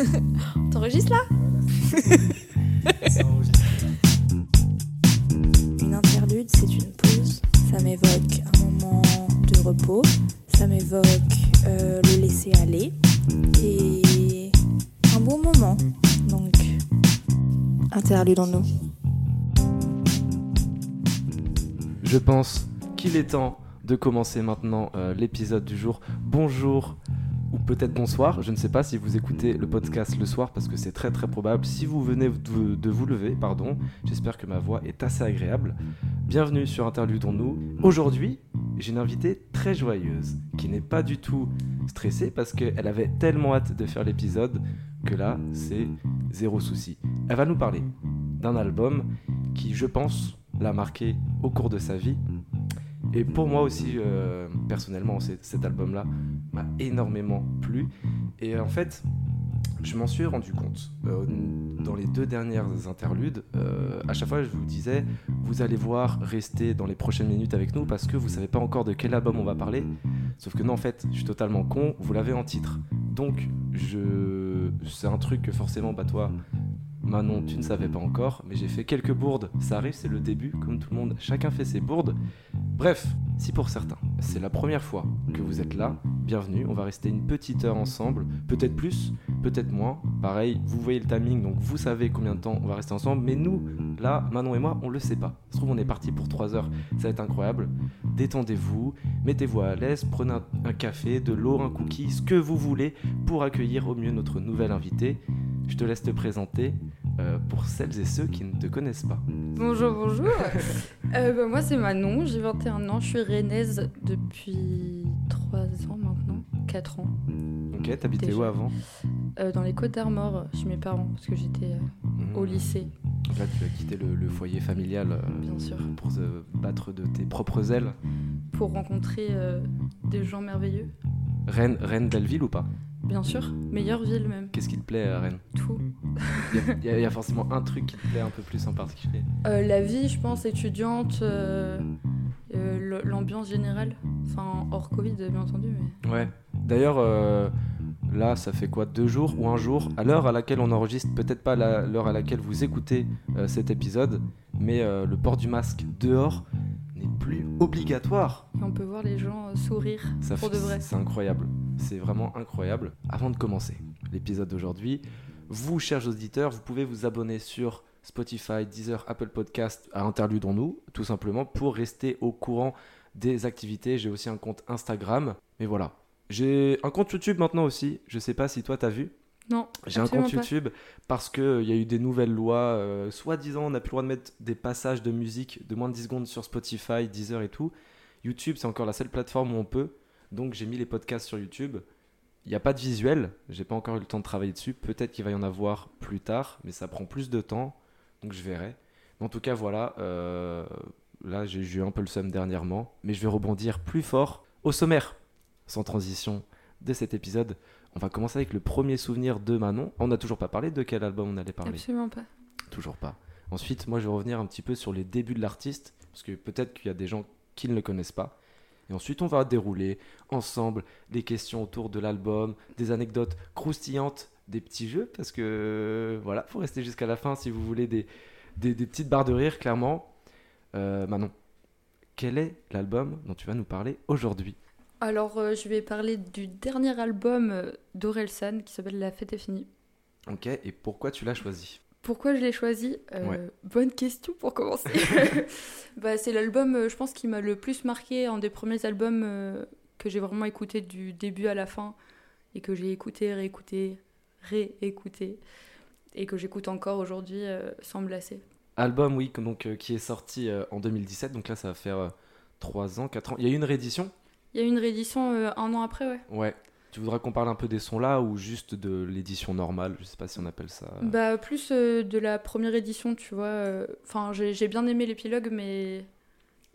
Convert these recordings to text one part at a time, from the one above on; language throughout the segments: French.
T'enregistres là Une interlude, c'est une pause. Ça m'évoque un moment de repos. Ça m'évoque euh, le laisser aller. Et un bon moment. Donc, interludons-nous. Je pense qu'il est temps de commencer maintenant euh, l'épisode du jour. Bonjour ou peut-être bonsoir, je ne sais pas si vous écoutez le podcast le soir parce que c'est très très probable. Si vous venez de, vous lever, pardon, j'espère que ma voix est assez agréable. Bienvenue sur Interludons-nous. Aujourd'hui, j'ai une invitée très joyeuse qui n'est pas du tout stressée parce qu'elle avait tellement hâte de faire l'épisode que là, c'est zéro souci. Elle va nous parler d'un album qui, je pense, l'a marqué au cours de sa vie et pour moi aussi, euh, personnellement, cet album-là m'a énormément plu. Et en fait, je m'en suis rendu compte euh, dans les deux dernières interludes. Euh, à chaque fois, je vous disais, vous allez voir, rester dans les prochaines minutes avec nous parce que vous savez pas encore de quel album on va parler. Sauf que non, en fait, je suis totalement con. Vous l'avez en titre. Donc, je, c'est un truc que forcément, bah toi, Manon, tu ne savais pas encore, mais j'ai fait quelques bourdes. Ça arrive, c'est le début, comme tout le monde. Chacun fait ses bourdes. Bref, si pour certains, c'est la première fois que vous êtes là, bienvenue. On va rester une petite heure ensemble, peut-être plus, peut-être moins. Pareil, vous voyez le timing, donc vous savez combien de temps on va rester ensemble. Mais nous, là, Manon et moi, on le sait pas. Se trouve, on est parti pour 3 heures. Ça va être incroyable. Détendez-vous, mettez-vous à l'aise, prenez un, café, de l'eau, un cookie, ce que vous voulez pour accueillir au mieux notre nouvelle invitée. Je te laisse te présenter. Euh, pour celles et ceux qui ne te connaissent pas. Bonjour, bonjour. euh, bah, moi, c'est Manon, j'ai 21 ans, je suis rennaise depuis 3 ans maintenant, 4 ans. Ok, t'habitais où avant euh, Dans les Côtes d'Armor, chez mes parents, parce que j'étais mmh. au lycée. Donc là, tu as quitté le, foyer familial Bien sûr. pour se battre de tes propres ailes. Pour rencontrer des gens merveilleux. Rennes, Rennes, belle ville ou pas? Bien sûr, meilleure ville même. Qu'est-ce qui te plaît à Rennes? Tout. Il y, a forcément un truc qui te plaît un peu plus en particulier. Euh, la vie, je pense, étudiante, euh, euh, l'ambiance générale. Enfin, hors Covid, bien entendu. Mais... Ouais. D'ailleurs, là, ça fait quoi? Deux jours ou un jour? À l'heure à laquelle on enregistre, peut-être pas l'heure à laquelle vous écoutez cet épisode, mais le port du masque dehors n'est plus obligatoire. on peut voir les gens sourire ça pour de vrai. C'est incroyable. C'est vraiment incroyable. Avant de commencer l'épisode d'aujourd'hui, vous, chers auditeurs, vous pouvez vous abonner sur Spotify, Deezer, Apple Podcast à Interludons-nous, tout simplement pour rester au courant des activités. J'ai aussi un compte Instagram. Mais voilà. J'ai un compte YouTube maintenant aussi. Je sais pas si toi t'as vu. Non. J'ai un compte YouTube parce qu'il euh, y a eu des nouvelles lois. Euh, Soi-disant, on n'a plus le droit de mettre des passages de musique de moins de 10 secondes sur Spotify, Deezer et tout. YouTube, c'est encore la seule plateforme où on peut. Donc j'ai mis les podcasts sur YouTube. Il n'y a pas de visuel, j'ai pas encore eu le temps de travailler dessus. Peut-être qu'il va y en avoir plus tard, mais ça prend plus de temps, donc je verrai. en tout cas, voilà. Euh, là, j'ai eu un peu le seum dernièrement, mais je vais rebondir plus fort au sommaire, sans transition, de cet épisode. On va commencer avec le premier souvenir de Manon. On n'a toujours pas parlé de quel album on allait parler. Absolument pas. Toujours pas. Ensuite, moi, je vais revenir un petit peu sur les débuts de l'artiste, parce que peut-être qu'il y a des gens qui ne le connaissent pas. Et ensuite, on va dérouler ensemble des questions autour de l'album, des anecdotes croustillantes, des petits jeux, parce que voilà, faut rester jusqu'à la fin si vous voulez des, des, petites barres de rire, clairement. Euh, Manon, quel est l'album dont tu vas nous parler aujourd'hui? Alors, euh, je vais parler du dernier album euh, d'Orelsan qui s'appelle La fête est finie. Ok, et pourquoi tu l'as choisi? Pourquoi je l'ai choisi euh, Bonne question pour commencer. bah, c'est l'album, euh, je pense, qui m'a le plus marqué, un des premiers albums euh, que j'ai vraiment écouté du début à la fin et que j'ai écouté, réécouté, réécouté et que j'écoute encore aujourd'hui sans me lasser. Album, oui, donc, qui est sorti en 2017, donc là ça va faire 3 ans, 4 ans. Il y a eu une réédition? Il y a eu une réédition un an après, ouais. Ouais, tu voudrais qu'on parle un peu des sons là ou juste de l'édition normale? Je sais pas si on appelle ça. Bah plus euh, de la première édition, tu vois. Euh, enfin, j'ai bien aimé l'épilogue, mais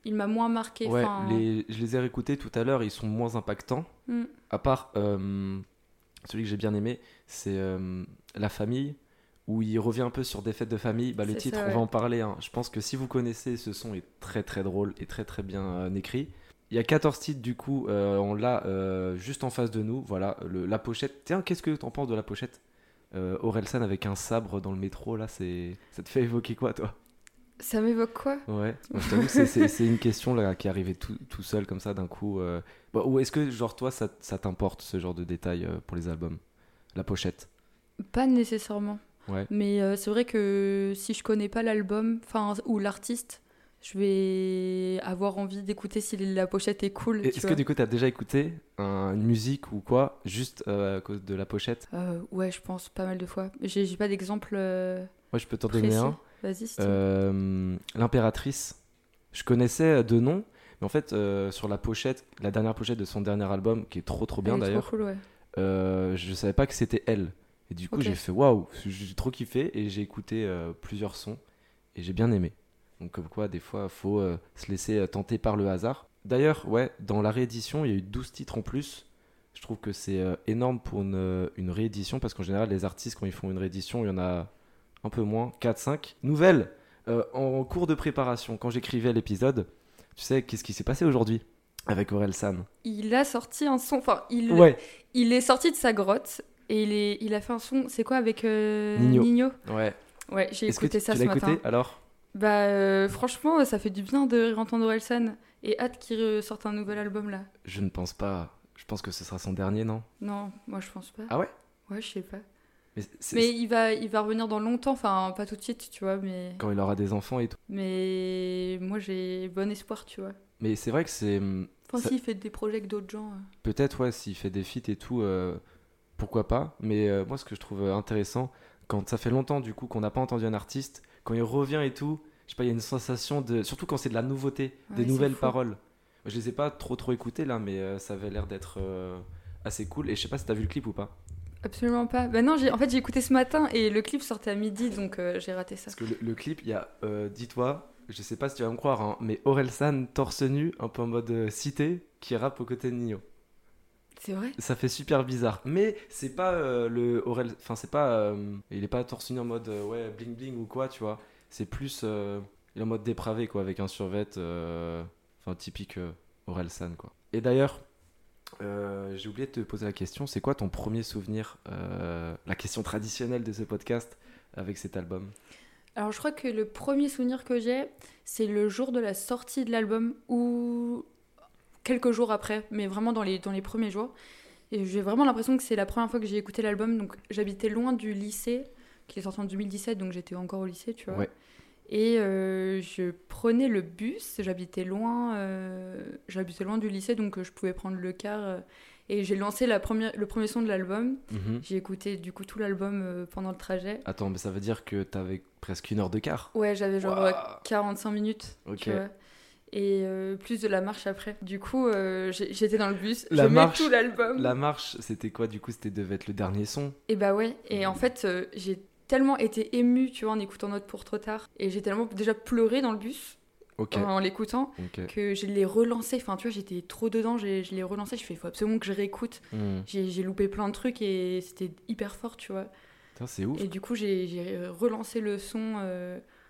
il m'a moins marqué. Ouais, les, je les ai réécoutés tout à l'heure, ils sont moins impactants. Mm. À part euh, celui que j'ai bien aimé, c'est La famille, où il revient un peu sur des fêtes de famille. Bah, le titre, on va en parler. Hein. Je pense que si vous connaissez, ce son est très très drôle et très très bien écrit. Il y a 14 titres du coup, euh, on l'a euh, juste en face de nous. Voilà, la pochette. Tiens, qu'est-ce que tu en penses de la pochette euh, Orelsan avec un sabre dans le métro, là, c'est ça te fait évoquer quoi, toi? Ça m'évoque quoi? Ouais, je t'avoue que c'est- c'est c'est une question là, qui est arrivée tout, tout seul comme ça d'un coup. euh. Bon, ou est-ce que, genre, toi, ça, ça t'importe ce genre de détails pour les albums? La pochette? Pas nécessairement. Ouais. Mais c'est vrai que si je connais pas l'album, enfin ou l'artiste, je vais avoir envie d'écouter si la pochette est cool. Tu Est-ce que du coup, t'as déjà écouté un- une musique ou quoi, juste euh, à cause de la pochette? Euh, ouais, je pense pas mal de fois. J'ai pas d'exemple euh, Moi, je peux t'en donner un. Vas-y. si tu- Euh, L'impératrice. Je connaissais de nom, mais en fait, sur la pochette, la dernière pochette de son dernier album, qui est trop trop bien d'ailleurs, cool, ouais. je savais pas que c'était elle. Et du coup, j'ai fait waouh, j'ai trop kiffé et j'ai écouté plusieurs sons et j'ai bien aimé. Donc, comme quoi, des fois, faut euh, se laisser euh, tenter par le hasard. D'ailleurs, ouais, dans la réédition, il y a eu 12 titres en plus. Je trouve que c'est euh, énorme pour une, une réédition parce qu'en général, les artistes, quand ils font une réédition, il y en a un peu moins, 4-5. Nouvelle, euh, en cours de préparation, quand j'écrivais l'épisode, tu sais, qu'est-ce qui s'est passé aujourd'hui avec Aurel San? Il a sorti un son. Enfin, il, Ouais, il est sorti de sa grotte et il, est, il a fait un son. C'est quoi avec euh, Nino. ouais. Ouais, j'ai Est-ce que écouté tu, ça tu ce l'as matin. écouté alors? Bah, euh, franchement, ça fait du bien de réentendre Orelsan et hâte qu'il ressorte un nouvel album là. Je ne pense pas. Je pense que ce sera son dernier, non? Non, moi je pense pas. Ah ouais? Ouais, je sais pas. Mais, il va, il va revenir dans longtemps, enfin pas tout de suite, tu vois, mais, quand il aura des enfants et tout. mais moi j'ai bon espoir, tu vois. Mais c'est vrai que c'est hum, Enfin, Ça- s'il fait des projets avec d'autres gens. euh. peut-être ouais s'il fait des feats et tout, euh, pourquoi pas. Mais euh, moi ce que je trouve intéressant, quand ça fait longtemps du coup qu'on n'a pas entendu un artiste, quand il revient et tout, je sais pas, il y a une sensation de, surtout quand c'est de la nouveauté, Ouais, des nouvelles fou. paroles. Je les ai pas trop trop écoutées là, mais euh, ça avait l'air d'être euh, assez cool. Et je sais pas si t'as vu le clip ou pas. Absolument pas. Bah non, en fait j'ai écouté ce matin et le clip sortait à midi, donc euh, j'ai raté ça. Parce que le, le clip, il y a, dis-toi, je sais pas si tu vas me croire, hein, mais Orelsan torse nu, un peu en mode cité, qui rappe aux côtés de Nino. C'est vrai Ça fait super bizarre. Mais c'est pas euh, le Aurel. Enfin, c'est pas. euh, il est pas torse nu en mode euh, ouais, bling bling ou quoi, tu vois. C'est plus. euh, il est en mode dépravé, quoi, avec un survêt. euh, Enfin, typique euh, Orelsan, quoi. Et d'ailleurs, euh, j'ai oublié de te poser la question c'est quoi ton premier souvenir euh, La question traditionnelle de ce podcast avec cet album? Alors je crois que le premier souvenir que j'ai, c'est le jour de la sortie de l'album ou quelques jours après, mais vraiment dans les, dans les premiers jours. Et j'ai vraiment l'impression que c'est la première fois que j'ai écouté l'album. Donc j'habitais loin du lycée, qui est sorti en 2017, donc j'étais encore au lycée, tu vois. Ouais. Et euh, je prenais le bus, j'habitais loin, euh, j'habitais loin du lycée, donc je pouvais prendre le car. euh, et j'ai lancé la première, le premier son de l'album. Mhm. J'ai écouté du coup tout l'album pendant le trajet. Attends, mais ça veut dire que t'avais presque une heure de quart Ouais, j'avais genre euh, 45 minutes. Ok. tu vois. Et euh, plus de la marche après. Du coup, euh, j'étais dans le bus, La je mets marche- tout l'album. La marche, c'était quoi du coup C'était devait être le dernier son Et bah ouais, et en fait, euh, j'ai tellement été émue, tu vois, en écoutant Note pour trop tard. Et j'ai tellement déjà pleuré dans le bus en, en l'écoutant que je l'ai relancé. Enfin, tu vois, j'étais trop dedans, je l'ai relancé. Je fais, il faut absolument que je réécoute. Hmm. J'ai loupé plein de trucs et c'était hyper fort, tu vois. C'est ouf. Et du coup, j'ai relancé le son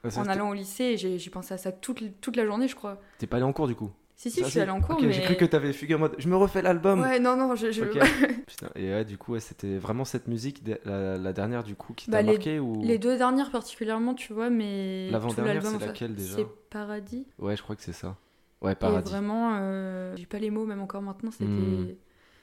Ah, ça, en allant au lycée et j'ai pensé à ça toute, toute la journée, je crois. T'es pas allé en cours du coup Si, si, Ça, je suis allée en cours, Ok, mais. j'ai cru que t'avais fugué en mode je me refais l'album Ouais, non, non, je. je- Ok. Putain, et ouais, du coup, ouais, c'était vraiment cette musique, la, la dernière du coup, qui Bah, t'a les- marqué ou... Les deux dernières particulièrement, tu vois, mais. L'avant-dernière, c'est laquelle, déjà C'est Paradis. Ouais, je crois que c'est ça. Ouais, Et Paradis. vraiment, euh, j'ai pas les mots, même encore maintenant. C'était. Hmm.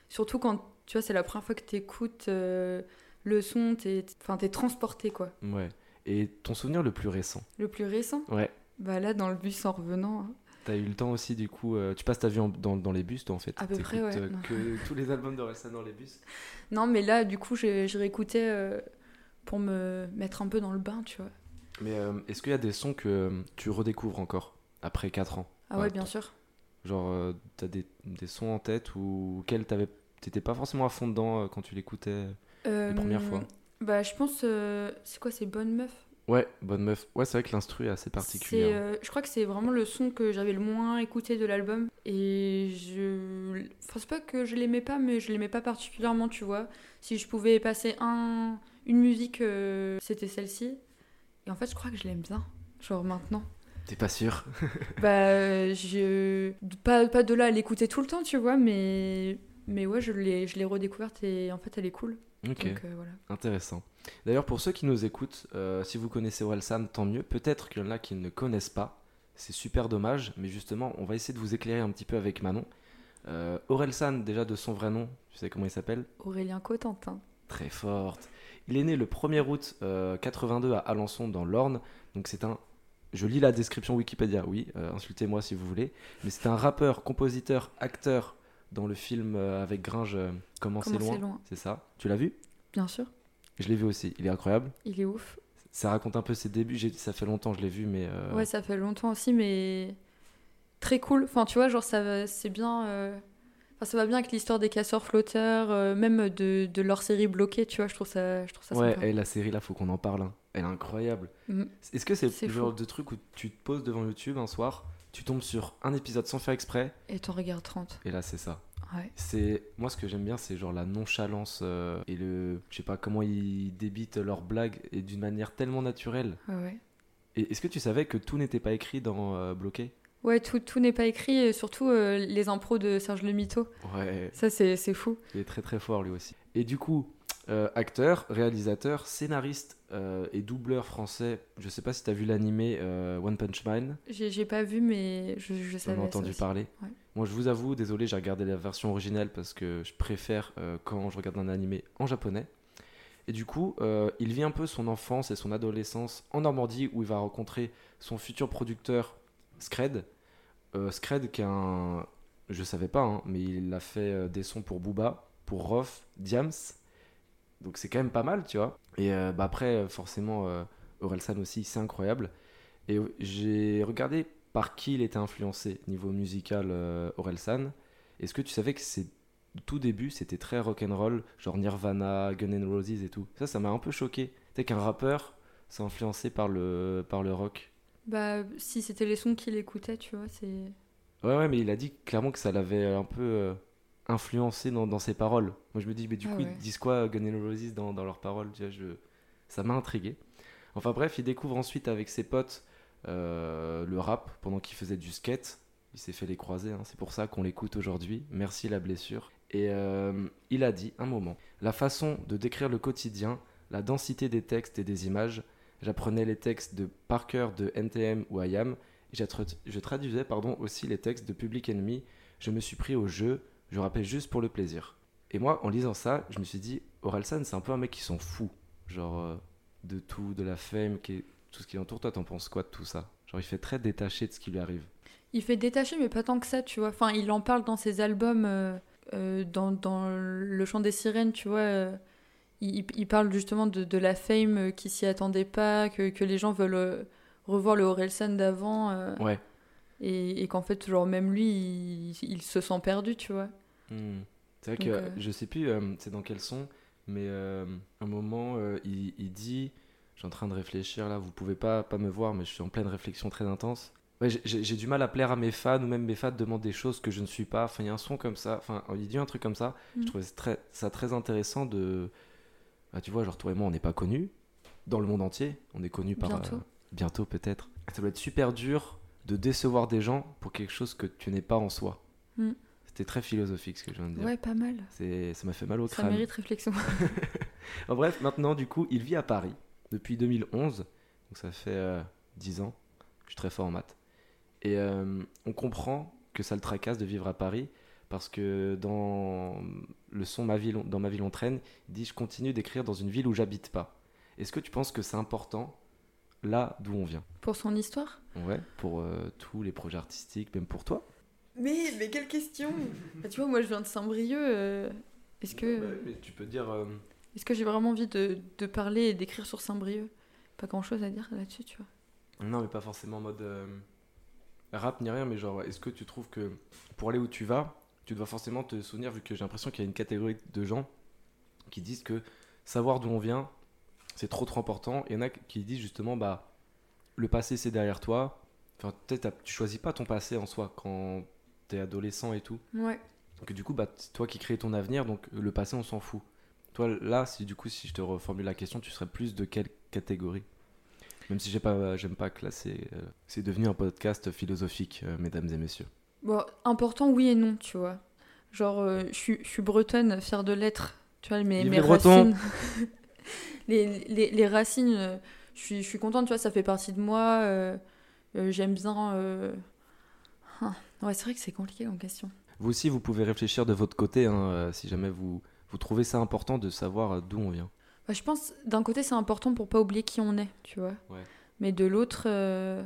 Surtout quand, tu vois, c'est la première fois que t'écoutes euh, le son, t'es enfin, t'es transporté, quoi. Ouais. Et ton souvenir le plus récent? Le plus récent, Ouais. bah là, dans le bus en revenant. hein. T'as eu le temps aussi, du coup. euh, tu passes ta vie en- dans, dans les bus, toi, en fait. À peu près, ouais. euh, que tous les albums de Relsan dans les bus. Non, mais là, du coup, j'ai j'ai réécouté euh, pour me mettre un peu dans le bain, tu vois. Mais est-ce qu'il y a des sons que tu redécouvres encore après 4 ans? Ah ouais, bien sûr. Genre, t'as des, des sons en tête ou t'avais- t'étais pas forcément à fond dedans quand tu l'écoutais Euh, premières fois? Bah, je pense. euh, c'est quoi, c'est Bonne Meuf? Ouais, bonne meuf. Ouais, c'est vrai que l'instru est assez particulier. hein. euh, je crois que c'est vraiment le son que j'avais le moins écouté de l'album. Et je. Enfin, c'est pas que je l'aimais pas, mais je l'aimais pas particulièrement, tu vois. Si je pouvais passer un... une musique, euh, c'était celle-ci. Et en fait, je crois que je l'aime bien. Genre maintenant. T'es pas sûr? Bah, je. Pas, pas de là à l'écouter tout le temps, tu vois, mais. Mais ouais, je l'ai, je l'ai redécouverte et en fait, elle est cool. Ok, Donc euh, voilà. intéressant. D'ailleurs, pour ceux qui nous écoutent, euh, si vous connaissez Orelsan, tant mieux. Peut-être qu'il y en a qui ne connaissent pas. C'est super dommage, mais justement, on va essayer de vous éclairer un petit peu avec Manon. Euh, Orelsan, déjà de son vrai nom, tu sais comment il s'appelle? Aurélien Cotentin. Très forte. Il est né le 1er août euh, 82 à Alençon, dans l'Orne. Donc c'est un... Je lis la description Wikipédia, oui, euh, insultez-moi si vous voulez. Mais c'est un rappeur, compositeur, acteur dans le film euh, avec Gringe, euh, Comment c'est loin. c'est loin C'est ça? Tu l'as vu? Bien sûr. Je l'ai vu aussi. Il est incroyable. Il est ouf. Ça raconte un peu ses débuts. Ça fait longtemps que je l'ai vu, mais... euh, Ouais, ça fait longtemps aussi, mais très cool. Enfin, tu vois, genre, ça va- c'est bien. euh, Enfin, ça va bien avec l'histoire des casseurs flotteurs, euh, même de, de leur série bloquée, tu vois, je trouve ça, je trouve ça Ouais, sympa. et la série là, faut qu'on en parle. hein. Elle est incroyable. Mhm. Est-ce que c'est C'est le genre fou. de truc où tu te poses devant YouTube un soir, tu tombes sur un épisode sans faire exprès, Et t'en regardes 30. et là c'est ça. Ouais. C'est moi ce que j'aime bien, c'est genre la nonchalance euh, et le, je sais pas comment ils débitent leurs blagues et d'une manière tellement naturelle. Ouais, ouais. Et est-ce que tu savais que tout n'était pas écrit dans euh, Bloqué? Ouais, tout, tout n'est pas écrit, et surtout euh, les impros de Serge Le Mito. Ouais, Ça, c'est c'est fou. il est très très fort lui aussi. Et du coup, euh, acteur, réalisateur, scénariste euh, et doubleur français. Je sais pas si t'as vu l'animé euh, One Punch Man. J'ai pas vu, mais je, je J'en savais. ai ça entendu parler. Ouais. Moi, je vous avoue, désolé, j'ai regardé la version originale parce que je préfère quand je regarde un animé en japonais. Et du coup, il vit un peu son enfance et son adolescence en Normandie où il va rencontrer son futur producteur Scred. Scred, qui est un. Je savais pas, hein, mais il a fait des sons pour Booba, pour Rof, Diams. Donc c'est quand même pas mal, tu vois. Et euh, bah après, forcément, euh, Orelsan aussi, c'est incroyable. Et euh, j'ai regardé par qui il était influencé niveau musical euh, Orelsan. Est-ce que tu savais que c'est tout début c'était très rock'n'roll, genre Nirvana, Guns N' Roses et tout? Ça, ça m'a un peu choqué. Tu sais qu'un rappeur c'est influencé par le par le rock. Bah, si c'était les sons qu'il écoutait, tu vois, c'est. Ouais, ouais, mais il a dit clairement que ça l'avait un peu euh, influencé dans, dans ses paroles. Moi, je me dis, mais du Ah coup, ouais. ils disent quoi Guns N' Roses dans, dans leurs paroles vois, je... Ça m'a intrigué. Enfin bref, il découvre ensuite avec ses potes euh, le rap pendant qu'il faisait du skate. Il s'est fait les croiser, hein. c'est pour ça qu'on l'écoute aujourd'hui. Merci la blessure. Et euh, il a dit un moment La façon de décrire le quotidien, la densité des textes et des images. J'apprenais les textes de Parker, de NTM ou IAM. Et je traduisais pardon, aussi les textes de Public Enemy. Je me suis pris au jeu, je rappelle juste pour le plaisir. Et moi, en lisant ça, je me suis dit Orelsan, c'est un peu un mec qui s'en fout. Genre euh, de tout, de la fame, qui est- tout ce qui l'entoure. Toi, t'en penses quoi de tout ça? Genre, il fait très détaché de ce qui lui arrive. Il fait détacher, mais pas tant que ça, tu vois. Enfin, il en parle dans ses albums, euh, euh, dans, dans Le Chant des Sirènes, tu vois. il, il parle justement de, de la fame qui s'y attendait pas, que, que les gens veulent revoir le Orelsan d'avant. Ouais. et et qu'en fait, genre, même lui, il, il se sent perdu, tu vois. Hmm. C'est vrai Donc, que euh, je sais plus euh, c'est dans quel son, mais euh, un moment euh, il, il dit, je suis en train de réfléchir là, vous pouvez pas, pas me voir, mais je suis en pleine réflexion très intense. Ouais, j'ai- du mal à plaire à mes fans ou même mes fans demandent des choses que je ne suis pas. Enfin, il y a un son comme ça, enfin, il dit un truc comme ça. Je trouvais ça très, ça très intéressant de. Ah, tu vois, genre toi et moi, on n'est pas connus dans le monde entier. On est connus par. Bientôt. euh, bientôt peut-être. Ça doit être super dur de décevoir des gens pour quelque chose que tu n'es pas en soi. Mm. C'était très philosophique ce que je viens de dire. Ouais, pas mal. C'est, ça m'a fait mal au Ça crâne. mérite réflexion. En bref, maintenant, du coup, il vit à Paris depuis 2011. Donc ça fait euh, 10 ans. Je suis très fort en maths. Et euh, on comprend que ça le tracasse de vivre à Paris parce que dans le son ma ville, dans ma ville on traîne, il dit je continue d'écrire dans une ville où j'habite pas. Est-ce que tu penses que c'est important là d'où on vient? Pour son histoire? Ouais, pour euh, tous les projets artistiques, même pour toi. Mais, mais quelle question Bah, Tu vois, moi, je viens de Saint-Brieuc. euh, Est-ce que, mais tu peux dire euh, est-ce que j'ai vraiment envie de, de parler et d'écrire sur Saint-Brieuc? Pas grand-chose à dire là-dessus, tu vois. Non, mais pas forcément en mode euh, rap ni rien, mais genre, est-ce que tu trouves que pour aller où tu vas, tu dois forcément te souvenir, vu que j'ai l'impression qu'il y a une catégorie de gens qui disent que savoir d'où on vient, c'est trop trop important. Il y en a qui disent justement, bah, le passé c'est derrière toi. Enfin, peut-être t'as- tu choisis pas ton passé en soi quand t'es adolescent et tout. Ouais. Donc du coup, bah, toi qui crée ton avenir, donc le passé on s'en fout. Toi là, si du coup, si je te reformule la question, tu serais plus de quelle catégorie? Même si j'ai pas, j'aime pas classer. euh, c'est devenu un podcast philosophique, euh, mesdames et messieurs. Bon, important, oui et non, tu vois. Genre, euh, je suis- bretonne, fière de l'être, Tu vois, mes, mes racines. les, les, les racines, euh, je suis, contente, tu vois, ça fait partie de moi. euh, euh, J'aime bien. euh, ah, Ouais, c'est vrai que c'est compliqué comme question. Vous aussi, vous pouvez réfléchir de votre côté, hein, euh, si jamais vous, vous trouvez ça important de savoir euh, d'où on vient. Bah, je pense, d'un côté, c'est important pour pas oublier qui on est, tu vois. Ouais. Mais de l'autre, euh,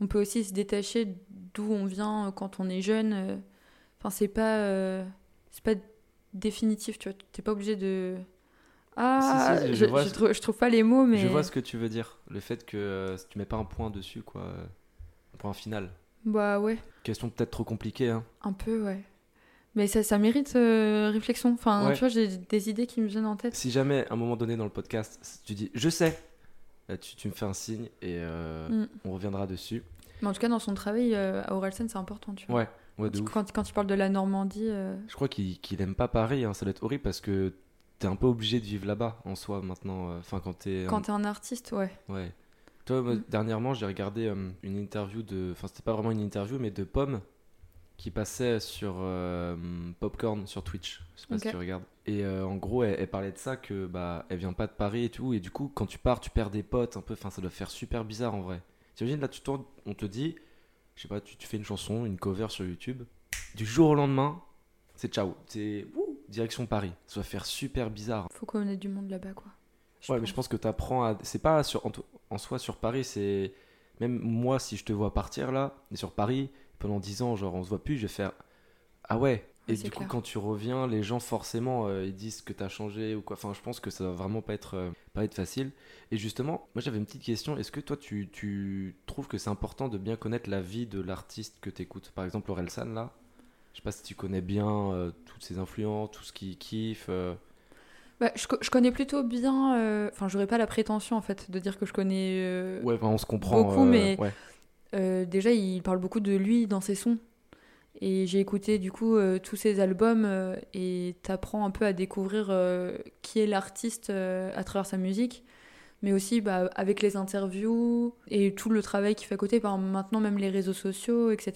on peut aussi se détacher d'où on vient quand on est jeune. Enfin, c'est pas, euh, c'est pas définitif, tu vois. T'es pas obligé de. Ah, Si, si, je je, vois je ce- trouve, je trouve pas les mots, mais. Je vois ce que tu veux dire. Le fait que euh, tu mets pas un point dessus, quoi. Un point final. Bah ouais, Question peut-être trop compliquée, hein. un peu, ouais. Mais ça, ça mérite euh, réflexion. Enfin, Ouais. tu vois, j'ai des idées qui me viennent en tête. Si jamais, à un moment donné dans le podcast, tu dis je sais, là, tu, tu me fais un signe et euh, Mm. on reviendra dessus. Mais en tout cas, dans son travail euh, à Orelsen, c'est important, tu vois. Ouais, ouais, de quand, ouf. quand, quand il parle de la Normandie. euh, Je crois qu'il qu'il aime pas Paris, hein, ça doit être horrible parce que t'es un peu obligé de vivre là-bas en soi maintenant. euh, Enfin, quand t'es. Quand t'es un artiste, ouais. Ouais. Toi, moi, Mm. dernièrement, j'ai regardé euh, une interview de. Enfin, c'était pas vraiment une interview, mais de Pomme qui passait sur euh, Popcorn sur Twitch. Je sais pas si tu regardes. Et euh, en gros, elle, elle parlait de ça que bah elle vient pas de Paris et tout. Et du coup, quand tu pars, tu perds des potes un peu. Enfin, ça doit faire super bizarre en vrai. T'imagines là, tu tournes, on te dit, je sais pas, tu, tu fais une chanson, une cover sur YouTube. Du jour au lendemain, c'est ciao. C'est direction Paris. Ça doit faire super bizarre. Faut qu'on ait du monde là-bas, quoi. Je Ouais, mais je pense que tu apprends à. C'est pas sur... en, soi sur Paris, c'est. Même moi, si je te vois partir là, et sur Paris, pendant 10 ans, genre on se voit plus, je vais faire. Ah ouais Et Ouais, du coup, clair. quand tu reviens, les gens forcément euh, ils disent que t'as changé ou quoi. Enfin, je pense que ça va vraiment pas être, euh, pas être facile. Et justement, moi j'avais une petite question. Est-ce que toi tu, tu trouves que c'est important de bien connaître la vie de l'artiste que t'écoutes? Par exemple, Orelsan là. Je sais pas si tu connais bien euh, toutes ses influences, tout ce qu'il kiffe. Euh. Bah, je, co- je connais plutôt bien. euh, Enfin, j'aurais pas la prétention en fait de dire que je connais. euh, Ouais, enfin, on se comprend. Beaucoup, euh, mais- ouais. euh, déjà, il parle beaucoup de lui dans ses sons. Et j'ai écouté du coup euh, tous ses albums euh, et t'apprends un peu à découvrir euh, qui est l'artiste euh, à travers sa musique, mais aussi bah, avec les interviews et tout le travail qu'il fait à côté, par maintenant même les réseaux sociaux, etc.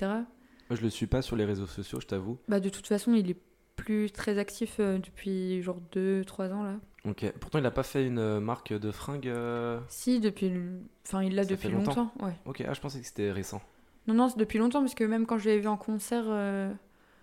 Moi, je le suis pas sur les réseaux sociaux, je t'avoue. Bah, de toute façon, il est plus très actif euh, depuis genre 2-3 ans là. Ok. Pourtant, il a pas fait une euh, marque de fringues. euh, Si, depuis. le- Enfin, il l'a depuis longtemps. longtemps. Ouais. Ok. Ah, je pensais que c'était récent. Non, non, c'est depuis longtemps, parce que même quand je l'ai vu en concert, euh,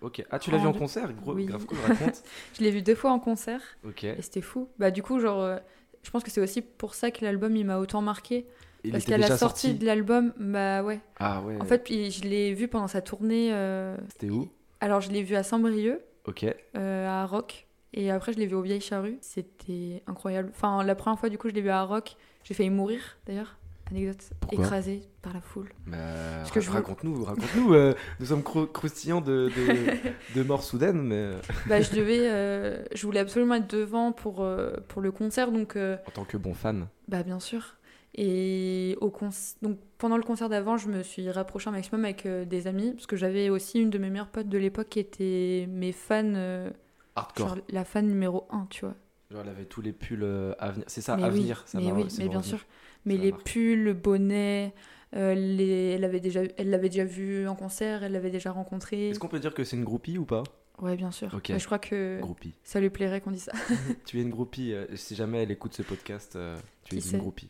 Ok. Ah, tu l'as vu En deux- concert? Gros, Oui. Grave cool, raconte. je l'ai vu deux fois en concert, ok. et c'était fou. Bah, du coup, genre, euh, je pense que c'est aussi pour ça que l'album, il m'a autant marqué. Il parce qu'à la sortie sorti? de l'album, bah ouais. Ah ouais. En fait, puis je l'ai vu pendant sa tournée. euh, C'était où? Alors, je l'ai vu à Saint-Brieuc, Ok. euh, à Rock. Et après, je l'ai vu au Vieille Charrue. C'était incroyable. Enfin, la première fois, du coup, je l'ai vu à Rock. J'ai failli mourir, d'ailleurs. Anecdote. Pourquoi Écrasé par la foule. Bah, Parce que je veux- raconte-nous, raconte-nous. euh, nous sommes cro- croustillants de, de, de mort soudaine, mais euh, bah, je devais. euh, je voulais absolument être devant pour, euh, pour le concert. Donc, en tant que bon fan. bah, bien sûr. Et au donc, pendant le concert d'avant, je me suis rapprochée un maximum avec euh, des amis. Parce que j'avais aussi une de mes meilleures potes de l'époque qui était mes fans. euh, Hardcore. genre la fan numéro 1, tu vois. Genre, elle avait tous les pulls euh, Avenir. C'est ça, mais oui, Avenir. ça mais m'a- oui, mais bien sûr. Mais les marque. pulls, le bonnet, euh, les... elle l'avait déjà, elle l'avait déjà vu en concert, elle l'avait déjà rencontré. Est-ce qu'on peut dire que c'est une groupie ou pas? Ouais, bien sûr. Ok. Mais je crois que Groupie. ça lui plairait qu'on dise ça. tu es une groupie. si jamais elle écoute ce podcast, tu es une groupie.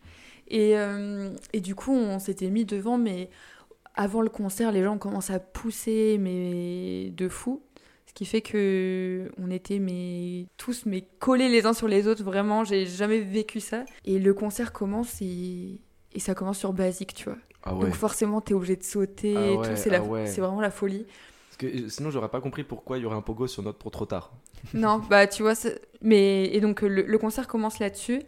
Et, euh, et du coup, on s'était mis devant, mais avant le concert, les gens commencé à pousser, mais de fou. Ce qui fait que on était mais, tous mais collés les uns sur les autres, vraiment, j'ai jamais vécu ça. Et le concert commence et, et ça commence sur basique, tu vois. Ah ouais. Donc forcément, t'es obligé de sauter, Ah et ouais, tout. C'est, la- ah ouais. c'est vraiment la folie. Parce que euh, sinon, j'aurais pas compris pourquoi il y aurait un pogo sur notre pro trop tard. non, bah tu vois, mais et donc le, le concert commence là-dessus.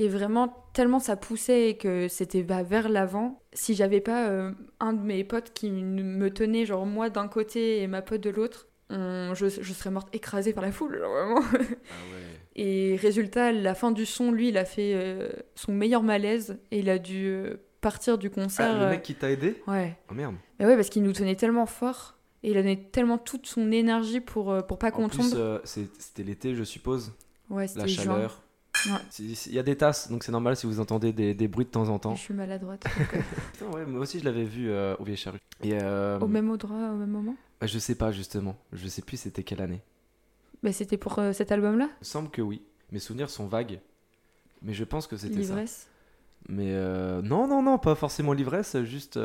Et vraiment, tellement ça poussait et que c'était bah, vers l'avant. Si j'avais pas euh, un de mes potes qui me tenait, genre moi d'un côté et ma pote de l'autre, on- je, je serais morte écrasée par la foule, genre, vraiment. Ah ouais. Et résultat, la fin du son, lui, il a fait euh, son meilleur malaise et il a dû euh, partir du concert. Ah, le mec qui t'a aidé? Ouais. Oh merde. Mais ouais, parce qu'il nous tenait tellement fort et il a donné tellement toute son énergie pour, pour pas qu'on tombe. c'était l'été, je suppose. ouais, La c'était juin. chaleur. Ouais. Il y a des tasses, donc c'est normal si vous entendez des, des bruits de temps en temps. Je suis maladroite. donc, ouais, moi aussi, je l'avais vu euh, au Vieille Charrue. Et euh, au même endroit, au même moment? Bah, je sais pas justement. Je sais plus c'était quelle année. Bah, c'était pour euh, cet album-là? Il me semble que oui. Mes souvenirs sont vagues. Mais je pense que c'était ça. L'ivresse? Mais non, non, non, pas forcément l'ivresse, juste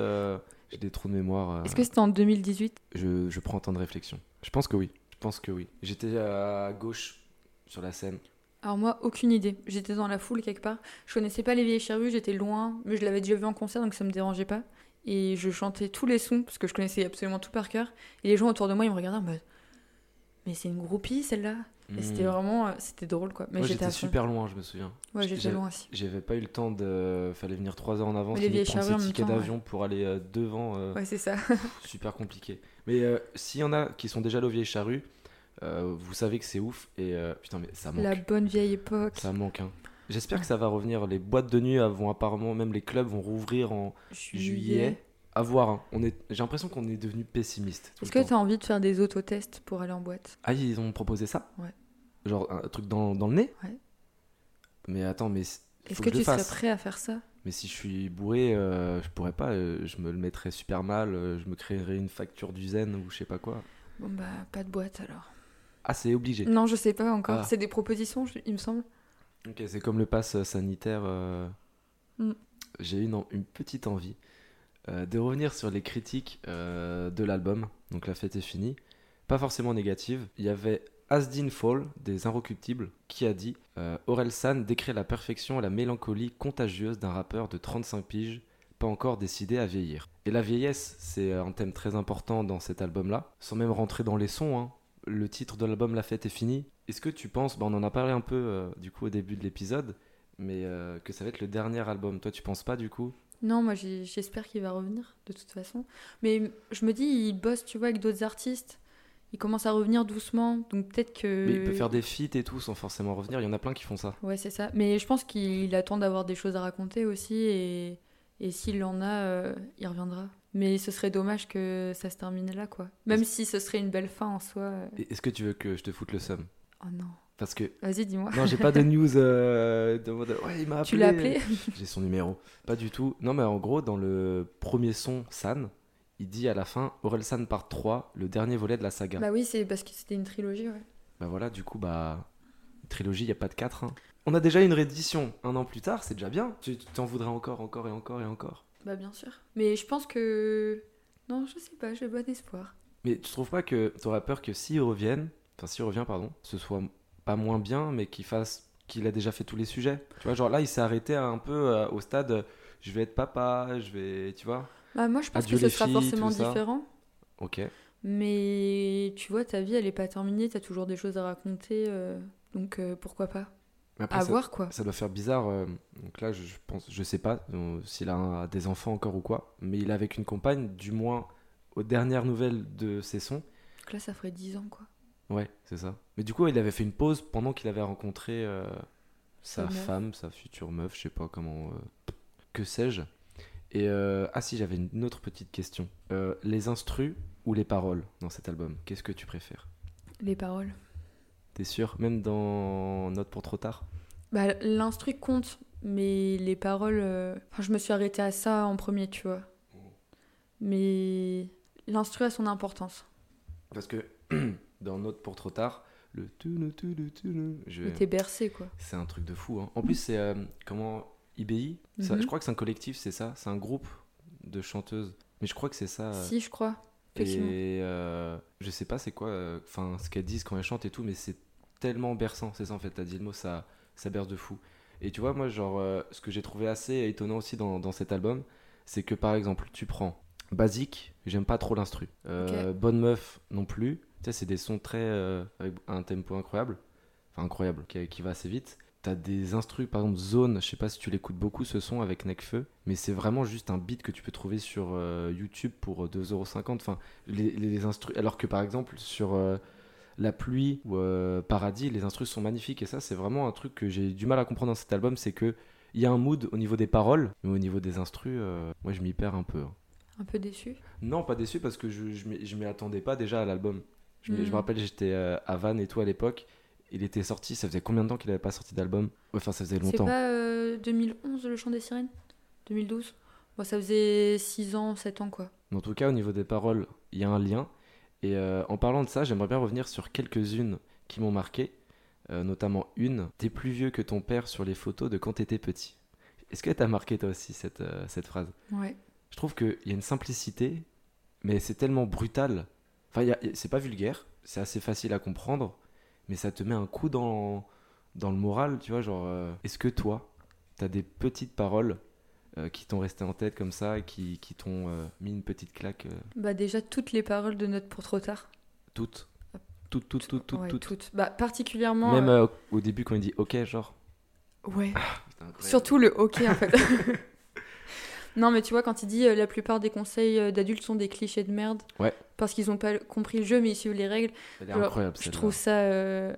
j'ai des trous de mémoire. Est-ce que c'était en 2018 je, je prends un temps de réflexion. Je pense que oui. Je pense que oui. J'étais à gauche sur la scène. Alors moi, aucune idée. J'étais dans la foule quelque part. Je connaissais pas les vieilles charrues, j'étais loin, mais je l'avais déjà vu en concert, donc ça me dérangeait pas. Et je chantais tous les sons, parce que je connaissais absolument tout par cœur. Et les gens autour de moi, ils me regardaient en mode... Mais c'est une groupie, celle-là Et c'était Hmm. vraiment... euh, C'était drôle, quoi. Mais Moi, j'étais super loin, je me souviens. Ouais, j'étais loin aussi. J'avais pas eu le temps de. Fallait venir trois heures en avance. Les vieilles charrues tickets ouais. d'avion pour aller euh, devant. euh, Ouais, c'est ça. super compliqué. Mais euh, s'il y en a qui sont déjà allés aux vieilles charrues, euh, vous savez que c'est ouf. Et euh, putain, mais ça manque. La bonne vieille époque. Ça manque. hein. J'espère que ça va revenir. Les boîtes de nuit vont apparemment, même les clubs vont rouvrir en juillet. À voir. hein. On est... J'ai l'impression qu'on est devenu pessimiste. Est-ce que t'as envie de faire des autotests pour aller en boîte? Ah, ils ont proposé ça? Ouais. Genre un truc dans, dans le nez? Ouais. Mais attends, mais Est-ce que, tu serais prêt à faire ça? Mais si je suis bourré, euh, je pourrais pas. euh, je me le mettrais super mal. euh, je me créerais une facture du zen ou je sais pas quoi. Bon bah, pas de boîte alors. Ah, c'est obligé. Non, je sais pas encore. Ah. C'est des propositions, je- il me semble. Ok, c'est comme le pass euh, sanitaire. euh, Mm. J'ai une, en- une petite envie euh, de revenir sur les critiques euh, de l'album. Donc la fête est finie. Pas forcément négative. Il y avait Asdin Fall des Inrecuptibles qui a dit Aurel San décrit la perfection et la mélancolie contagieuse d'un rappeur de 35 piges, pas encore décidé à vieillir. Et la vieillesse, c'est un thème très important dans cet album-là. Sans même rentrer dans les sons, hein, le titre de l'album La fête est finie. Est-ce que tu penses, bah, on en a parlé un peu euh, du coup au début de l'épisode, mais euh, que ça va être le dernier album Toi, tu penses pas du coup? Non, moi j'espère qu'il va revenir de toute façon. Mais je me dis, il bosse, tu vois, avec d'autres artistes. Il commence à revenir doucement, donc peut-être que. Mais il peut faire des feats et tout sans forcément revenir. Il y en a plein qui font ça. Ouais, c'est ça. Mais je pense qu'il attend d'avoir des choses à raconter aussi, et, et s'il en a, euh, il reviendra. Mais ce serait dommage que ça se termine là, quoi. Même si ce serait une belle fin en soi. euh. Est-ce que tu veux que je te foute le seum? Oh non. Parce que Vas-y, dis-moi. non, j'ai pas de news euh, de mode ouais, il m'a appelé. Tu l'as appelé? J'ai son numéro. Pas du tout. Non, mais en gros, dans le premier son, San, il dit à la fin Aurel San part 3, le dernier volet de la saga. Bah, Bah oui, c'est parce que c'était une trilogie, ouais. voilà, du coup, bah. Trilogie, il a pas de 4. On a déjà une réédition un an plus tard, c'est déjà bien. Tu tu t'en voudrais encore, encore et encore et encore. Bah bien sûr. Mais je pense que... Non, je sais pas, j'ai bon espoir. Mais tu trouves pas que t'aurais peur que s'il revienne, enfin s'il revient, pardon, ce soit pas moins bien, mais qu'il fasse. qu'il a déjà fait tous les sujets? Tu vois, genre là, il s'est arrêté un peu euh, au stade euh, je vais être papa, je vais. Tu vois? Bah moi, je pense Adieu que ce sera filles, forcément différent. Ok. Mais tu vois, ta vie, elle est pas terminée, t'as toujours des choses à raconter, euh, donc euh, pourquoi pas? Après, À ça- voir, quoi. Ça doit faire bizarre. euh, donc là, je, je pense, je sais pas euh, s'il a un- des enfants encore ou quoi, mais il est avec une compagne, du moins aux dernières nouvelles de ses sons. Donc là, ça ferait 10 ans, quoi. Ouais, c'est ça. Mais du coup, il avait fait une pause pendant qu'il avait rencontré euh, sa meuf. femme, sa future meuf, je sais pas comment. que sais-je. Et ah si, j'avais une autre petite question. Les instrus ou les paroles dans cet album Qu'est-ce que tu préfères? Les paroles. T'es sûr Même dans Note pour trop tard? Bah, l'instru compte, mais les paroles. euh, Enfin, je me suis arrêtée à ça en premier, tu vois. Mais l'instru a son importance. Parce que dans Note pour trop tard, le toulou, toulou, toulou, je- t'es bercé, quoi. c'est un truc de fou. hein. En plus, c'est euh, comment IBI Ça, Mhm. Je crois que c'est un collectif, c'est ça? C'est un groupe de chanteuses. Mais je crois que c'est ça. euh, Si, je crois. Et euh, je sais pas c'est quoi, euh, enfin ce qu'elles disent quand elles chantent et tout, mais c'est tellement berçant, c'est ça en fait, t'as dit le mot, ça, ça berce de fou. Et tu vois, moi, genre, euh, ce que j'ai trouvé assez étonnant aussi dans, dans cet album, c'est que par exemple, tu prends Basique, j'aime pas trop l'instru. Euh, Bonne Meuf non plus, tu sais, c'est des sons très. euh, avec un tempo incroyable, enfin incroyable, qui, qui va assez vite. T'as des instrus, par exemple Zone, je sais pas si tu l'écoutes beaucoup ce son avec Necfeu, mais c'est vraiment juste un beat que tu peux trouver sur euh, YouTube pour 2,50€. Enfin, les, les instrus. Alors que par exemple sur euh, La pluie ou euh, Paradis, les instrus sont magnifiques et ça, c'est vraiment un truc que j'ai du mal à comprendre dans cet album, c'est que il y a un mood au niveau des paroles, mais au niveau des instrus, euh, moi je m'y perds un peu. hein. Un peu déçu? Non, pas déçu parce que je, je m'y- attendais pas déjà à l'album. Je, je me rappelle, j'étais euh, à Vannes et tout à l'époque. Il était sorti, ça faisait combien de temps qu'il avait pas sorti d'album? Enfin, ça faisait C'est longtemps. pas euh, 2011, le chant des sirènes? 2012 Bon, ça faisait 6 ans, 7 ans, quoi. En tout cas, au niveau des paroles, il y a un lien. Et euh, en parlant de ça, j'aimerais bien revenir sur quelques-unes qui m'ont marqué, euh, notamment une T'es plus vieux que ton père sur les photos de quand t'étais petit. Est-ce que t'as marqué toi aussi cette, euh, cette phrase? Ouais. Je trouve qu'il y a une simplicité, mais c'est tellement brutal. Enfin, c'est pas vulgaire, c'est assez facile à comprendre, mais ça te met un coup dans, dans le moral, tu vois. Genre, euh, est-ce que toi, t'as des petites paroles euh, qui t'ont resté en tête comme ça, qui, qui t'ont euh, mis une petite claque Bah déjà toutes les paroles de Note pour trop tard. toutes Toutes, toutes, toutes, toutes, Ouais, toutes. Bah particulièrement. Même au début, quand il dit OK, genre. Ouais. Putain, incroyable. Surtout le ok en fait. non mais tu vois quand il dit euh, la plupart des conseils euh, d'adultes sont des clichés de merde. Ouais. Parce qu'ils ont pas compris le jeu mais ils suivent les règles. Genre, incroyable, Je trouve ça. euh,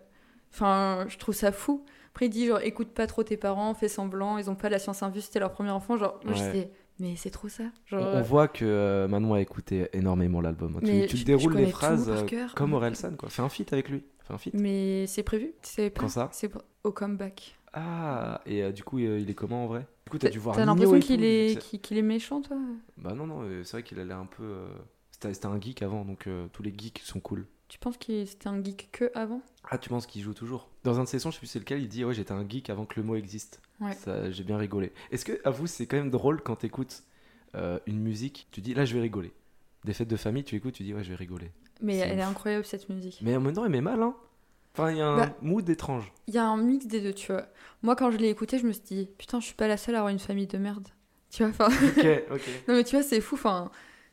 Enfin, je trouve ça fou. Après, il dit genre, écoute pas trop tes parents, fais semblant, ils ont pas la science infuse, c'était leur premier enfant. Genre, moi, Ouais. j'étais, mais c'est trop ça. On, Genre, on voit que euh, Manon a écouté énormément l'album. Tu, je- déroules les phrases comme Orelsan, quoi. Fais un feat avec lui. Fais un feat. mais c'est prévu C'est Quand ça C'est au comeback. Ah, et euh, du coup, euh, il est comment en vrai? Du coup, t'as dû voir T'as l'impression qu'il est, qu'il est méchant, toi? Bah non, non, euh, c'est vrai qu'il a l'air un peu... euh, C'était un geek avant, donc euh, tous les geeks sont cool. Tu penses que c'était un geek que avant? Ah, tu penses qu'il joue toujours? Dans un de ses sons, je sais plus c'est lequel, il dit « Ouais, j'étais un geek avant que le mot existe Ouais. J'ai bien rigolé. Est-ce que, à vous, c'est quand même drôle quand t'écoutes une musique, tu dis « Là, je vais rigoler ». Des fêtes de famille, tu écoutes, tu dis « Ouais, je vais rigoler Mais elle est incroyable, cette musique. ». Mais en même temps, elle met mal, hein Enfin, il y a un Bah, mood étrange. Il y a un mix des deux, tu vois. Moi, quand je l'ai écouté, je me suis dit, putain, je suis pas la seule à avoir une famille de merde. Tu vois, enfin. Ok, ok. Non mais tu vois, c'est fou. Enfin,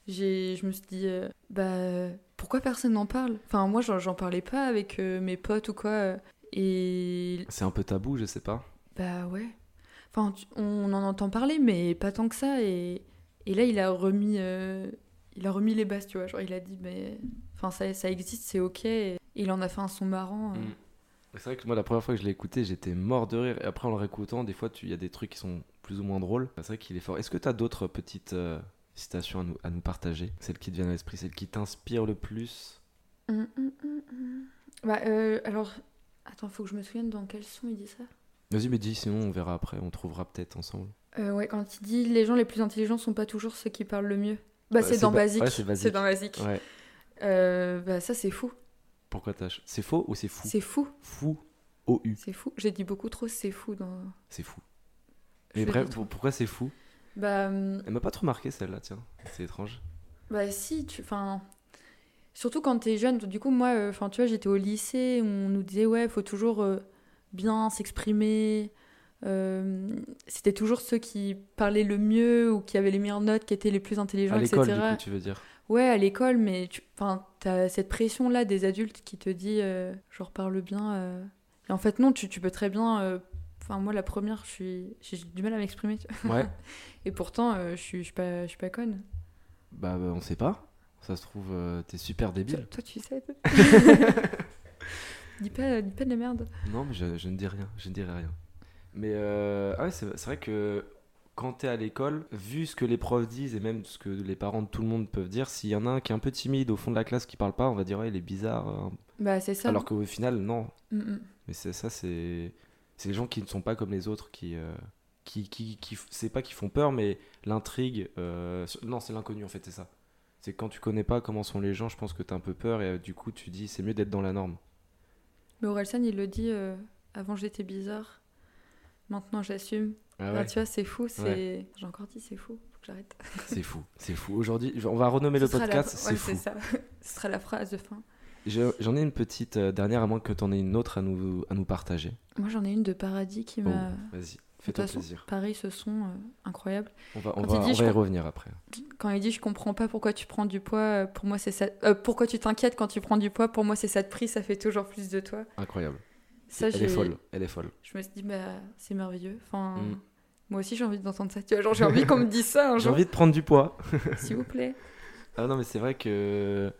j'ai, je me suis dit, euh, bah, pourquoi personne n'en parle? Enfin, moi, j'en, parlais pas avec euh, mes potes ou quoi. euh, et C'est un peu tabou, je sais pas. bah ouais. Enfin, tu- on en entend parler, mais pas tant que ça. Et, et là, il a remis, euh, il a remis les bases, tu vois. Genre, il a dit, mais, enfin, ça, ça existe, c'est ok. Et il en a fait un son marrant. euh. Mm. C'est vrai que moi, la première fois que je l'ai écouté, j'étais mort de rire. Et après, en le réécoutant, des fois, il y a des trucs qui sont plus ou moins drôles. C'est vrai qu'il est fort. Est-ce que tu as d'autres petites euh, citations à nous, à nous partager? Celles qui te viennent à l'esprit, celles qui t'inspirent le plus? Hum, hum. Bah, euh, alors, attends, faut que je me souvienne dans quel son il dit ça. Vas-y, mais dis, sinon on verra après. On trouvera peut-être ensemble. Euh, ouais, quand il dit les gens les plus intelligents sont pas toujours ceux qui parlent le mieux. Bah, Ouais, c'est c'est dans ba- Basique. ouais, c'est Basique. dans Basique. Ouais. Bah, ça, c'est fou. Pourquoi t'as. C'est faux ou c'est fou? C'est fou. Fou. O-U. C'est fou. J'ai dit beaucoup trop, c'est fou. Dans... C'est fou. Le bref, pour- pourquoi c'est fou? Bah, hum, Elle m'a pas trop marqué celle-là, tiens. C'est étrange. bah, si, tu. Enfin. Surtout quand t'es jeune. Du coup, moi, euh, tu vois, j'étais au lycée, on nous disait, ouais, faut toujours euh, bien s'exprimer. Euh, C'était toujours ceux qui parlaient le mieux ou qui avaient les meilleures notes, qui étaient les plus intelligents, À l'école, etc. du coup, tu veux dire Ouais, à l'école, mais tu enfin, as cette pression-là des adultes qui te dit, euh, genre, parle bien. euh. Et en fait, non, tu, tu peux très bien. euh, Enfin, moi, la première, je suis- j'ai du mal à m'exprimer. Ouais. Et pourtant, euh, je suis, pas, je suis pas conne. Bah, bah, on sait pas. Ça se trouve, t'es super débile. toi, tu sais. toi. dis, pas, dis pas de la merde. Non, mais je, je ne dis rien, je ne dirai rien. Mais euh, ah ouais, c'est vrai que quand t'es à l'école, vu ce que les profs disent et même ce que les parents de tout le monde peuvent dire, s'il y en a un qui est un peu timide au fond de la classe qui parle pas, on va dire ouais, il est bizarre. hein. Bah, c'est ça. Alors qu'au final, non. Mm, mm. Mais c'est ça, c'est c'est les gens qui ne sont pas comme les autres qui euh, qui qui, qui c'est pas qui font peur, mais l'intrigue. euh, non, c'est l'inconnu en fait, c'est ça. C'est quand tu connais pas comment sont les gens, je pense que t'as un peu peur et euh, du coup tu dis c'est mieux d'être dans la norme. Mais Orelsan, il le dit avant, j'étais bizarre. Maintenant, j'assume. Ah Ah, ouais. tu vois, c'est fou. c'est J'ai encore dit, c'est fou. Faut que j'arrête. C'est fou, c'est fou. Aujourd'hui, on va renommer le la- podcast, ouais, c'est fou. ça. Ce sera la phrase de fin. Je- J'en ai une petite euh, dernière, à moins que tu en aies une autre à nous, à nous partager. Moi, j'en ai une de Paradis qui Oh, m'a. Vas-y, fais-toi façon, plaisir. Pareil, ce son euh, incroyable. On va, on va, dit, on va y com- revenir après. Quand il dit je comprends pas pourquoi tu prends du poids, euh, pour moi c'est ça. euh, pourquoi tu t'inquiètes quand tu prends du poids, pour moi c'est ça de prix, ça fait toujours plus de toi. Incroyable. Ça, elle est folle, elle est folle. Je me suis dit bah c'est merveilleux. Enfin, Mm. moi aussi j'ai envie d'entendre ça. Tu vois, genre j'ai envie qu'on me dise ça un J'ai envie de prendre du poids. s'il vous plaît. Ah non, mais c'est vrai que.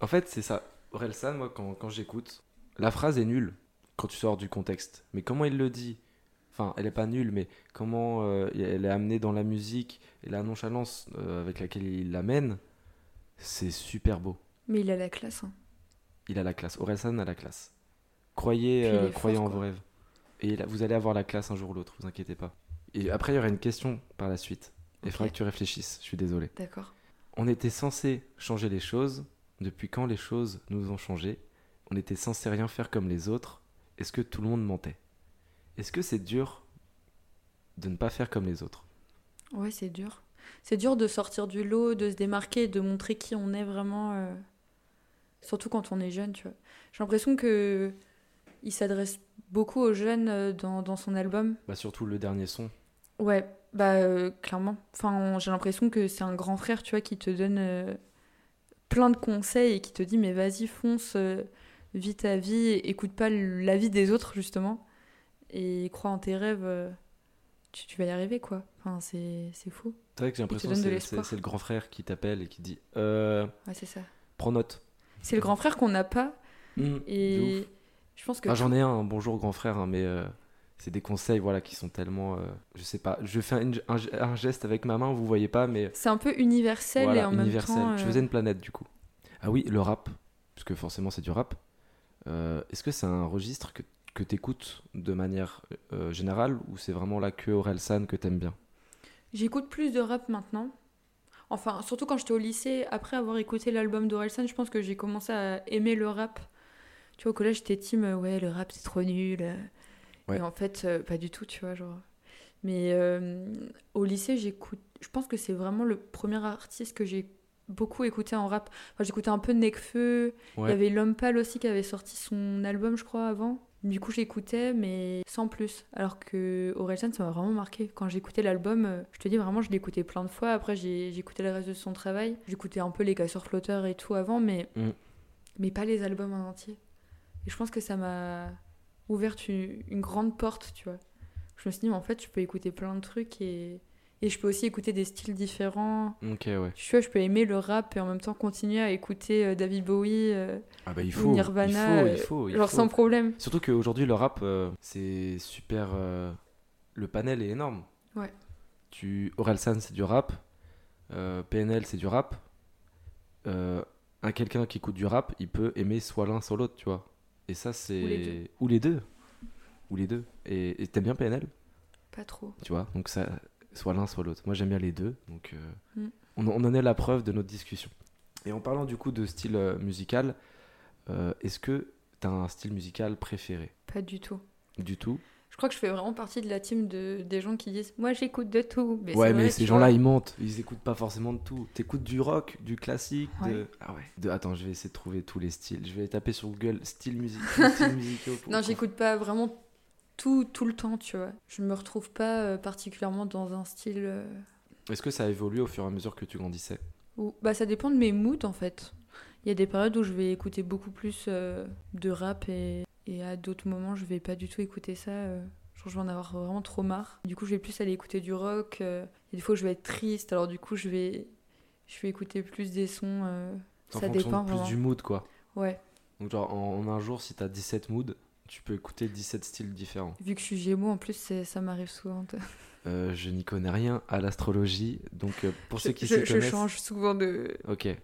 En fait, c'est ça. Orelsan, moi, quand, quand j'écoute, la phrase est nulle quand tu sors du contexte. Mais comment il le dit? Enfin, elle est pas nulle, mais comment euh, elle est amenée dans la musique et la nonchalance euh, avec laquelle il l'amène, c'est super beau. Mais il a la classe. hein. Il a la classe. Orelsan a la classe. Croyez, euh, croyez en quoi. vos rêves. Et là, vous allez avoir la classe un jour ou l'autre, vous inquiétez pas. Et après, il y aura une question par la suite. Il Ok. faudra que tu réfléchisses, je suis désolé. D'accord. On était censé changer les choses. Depuis quand les choses nous ont changé? On était censé rien faire comme les autres. Est-ce que tout le monde mentait? Est-ce que c'est dur de ne pas faire comme les autres? Ouais, c'est dur. C'est dur de sortir du lot, de se démarquer, de montrer qui on est vraiment. euh, Surtout quand on est jeune, tu vois. J'ai l'impression que il s'adresse beaucoup aux jeunes euh, dans, dans son album. Bah surtout le dernier son. Ouais, bah euh, clairement. Enfin, j'ai l'impression que c'est un grand frère, tu vois, qui te donne euh, plein de conseils et qui te dit mais vas-y fonce, euh, vis ta vie, écoute pas l- la vie des autres justement et crois en tes rêves, tu, tu vas y arriver quoi. Enfin, c'est c'est fou. C'est vrai que j'ai l'impression que c'est- le grand frère qui t'appelle et qui dit Ouais, c'est ça. prends note. C'est le grand frère qu'on n'a pas Mmh, et. Je pense que Ah, J'en ai un, un bonjour grand frère, hein, mais euh, c'est des conseils voilà, qui sont tellement. euh, je sais pas, je fais un, un- un geste avec ma main, vous voyez pas, mais. c'est un peu universel voilà, et en universel. même temps. Tu euh, faisais une planète du coup. Ah oui, le rap, puisque forcément c'est du rap. Est-ce que c'est un registre que, que tu écoutes de manière générale ou c'est vraiment là que Orelsan que t'aimes bien? J'écoute plus de rap maintenant. Enfin, surtout quand j'étais au lycée, après avoir écouté l'album d'Orelsan, je pense que j'ai commencé à aimer le rap. Tu vois, au collège, j'étais team, euh, ouais, le rap c'est trop nul. euh. Ouais. Et en fait, euh, pas du tout, tu vois, genre. Mais euh, au lycée, j'écoute. Je pense que c'est vraiment le premier artiste que j'ai beaucoup écouté en rap. Enfin, j'écoutais un peu Nekfeu. Il y avait L'Homme Pâle aussi qui avait sorti son album, je crois, avant. Du coup, j'écoutais, mais sans plus. Alors que Orelsan, ça m'a vraiment marqué. Quand j'écoutais l'album, je te dis vraiment, je l'écoutais plein de fois. Après, j'ai j'écoutais le reste de son travail. J'écoutais un peu les casseurs flotteurs et tout avant, mais, Mm. mais pas les albums en entier. Et je pense que ça m'a ouvert une, une grande porte, tu vois. Je me suis dit, mais en fait, je peux écouter plein de trucs et, et je peux aussi écouter des styles différents. Ok, ouais. Tu vois, je peux aimer le rap et en même temps continuer à écouter euh, David Bowie, Ah bah il ou faut. Nirvana, il faut, il faut, il genre sans problème. Surtout qu'aujourd'hui, le rap, euh, c'est super. euh, le panel est énorme. Ouais. Tu... Orelsan, c'est du rap. euh, PNL, c'est du rap. Un quelqu'un qui écoute du rap, il peut aimer soit l'un, soit l'autre, tu vois. Et ça, c'est. Ou les deux. Ou les deux. Ou les deux. Et t'aimes bien PNL, Pas trop. tu vois. Donc, ça, soit l'un, soit l'autre. Moi, j'aime bien les deux. Donc, euh, Mm. on, on en est la preuve de notre discussion. Et en parlant du coup de style euh, musical, euh, est-ce que t'as un style musical préféré? Pas du tout. Du tout? Crois que je fais vraiment partie de la team de, des gens qui disent Moi j'écoute de tout. Mais ouais, mais vrai, ces gens-là, ils mentent. Ils écoutent pas forcément de tout. T'écoutes du rock, du classique, de. Ouais. Ah ouais. De... Attends, je vais essayer de trouver tous les styles. Je vais taper sur Google style musique, style musicaux. pour- Non, j'écoute pas vraiment tout, tout le temps, tu vois. Je me retrouve pas euh, particulièrement dans un style. euh, Est-ce que ça a évolué au fur et à mesure que tu grandissais? Bah, ça dépend de mes moods en fait. Il y a des périodes où je vais écouter beaucoup plus euh, de rap et, et à d'autres moments je vais pas du tout écouter ça. euh, Genre, je vais en avoir vraiment trop marre. Du coup, je vais plus aller écouter du rock. euh, des fois, je vais être triste. Alors, du coup, je vais, je vais écouter plus des sons. euh, ça dépend plus vraiment. du mood, quoi. Ouais. Donc, genre, en, en un jour, si t'as 17 moods, tu peux écouter 17 styles différents. Vu que je suis Gémeaux, en plus, ça m'arrive souvent. Euh, je n'y connais rien à l'astrologie. Donc, euh, pour ceux qui je, s'y je connaissent. change souvent de. Ok. Et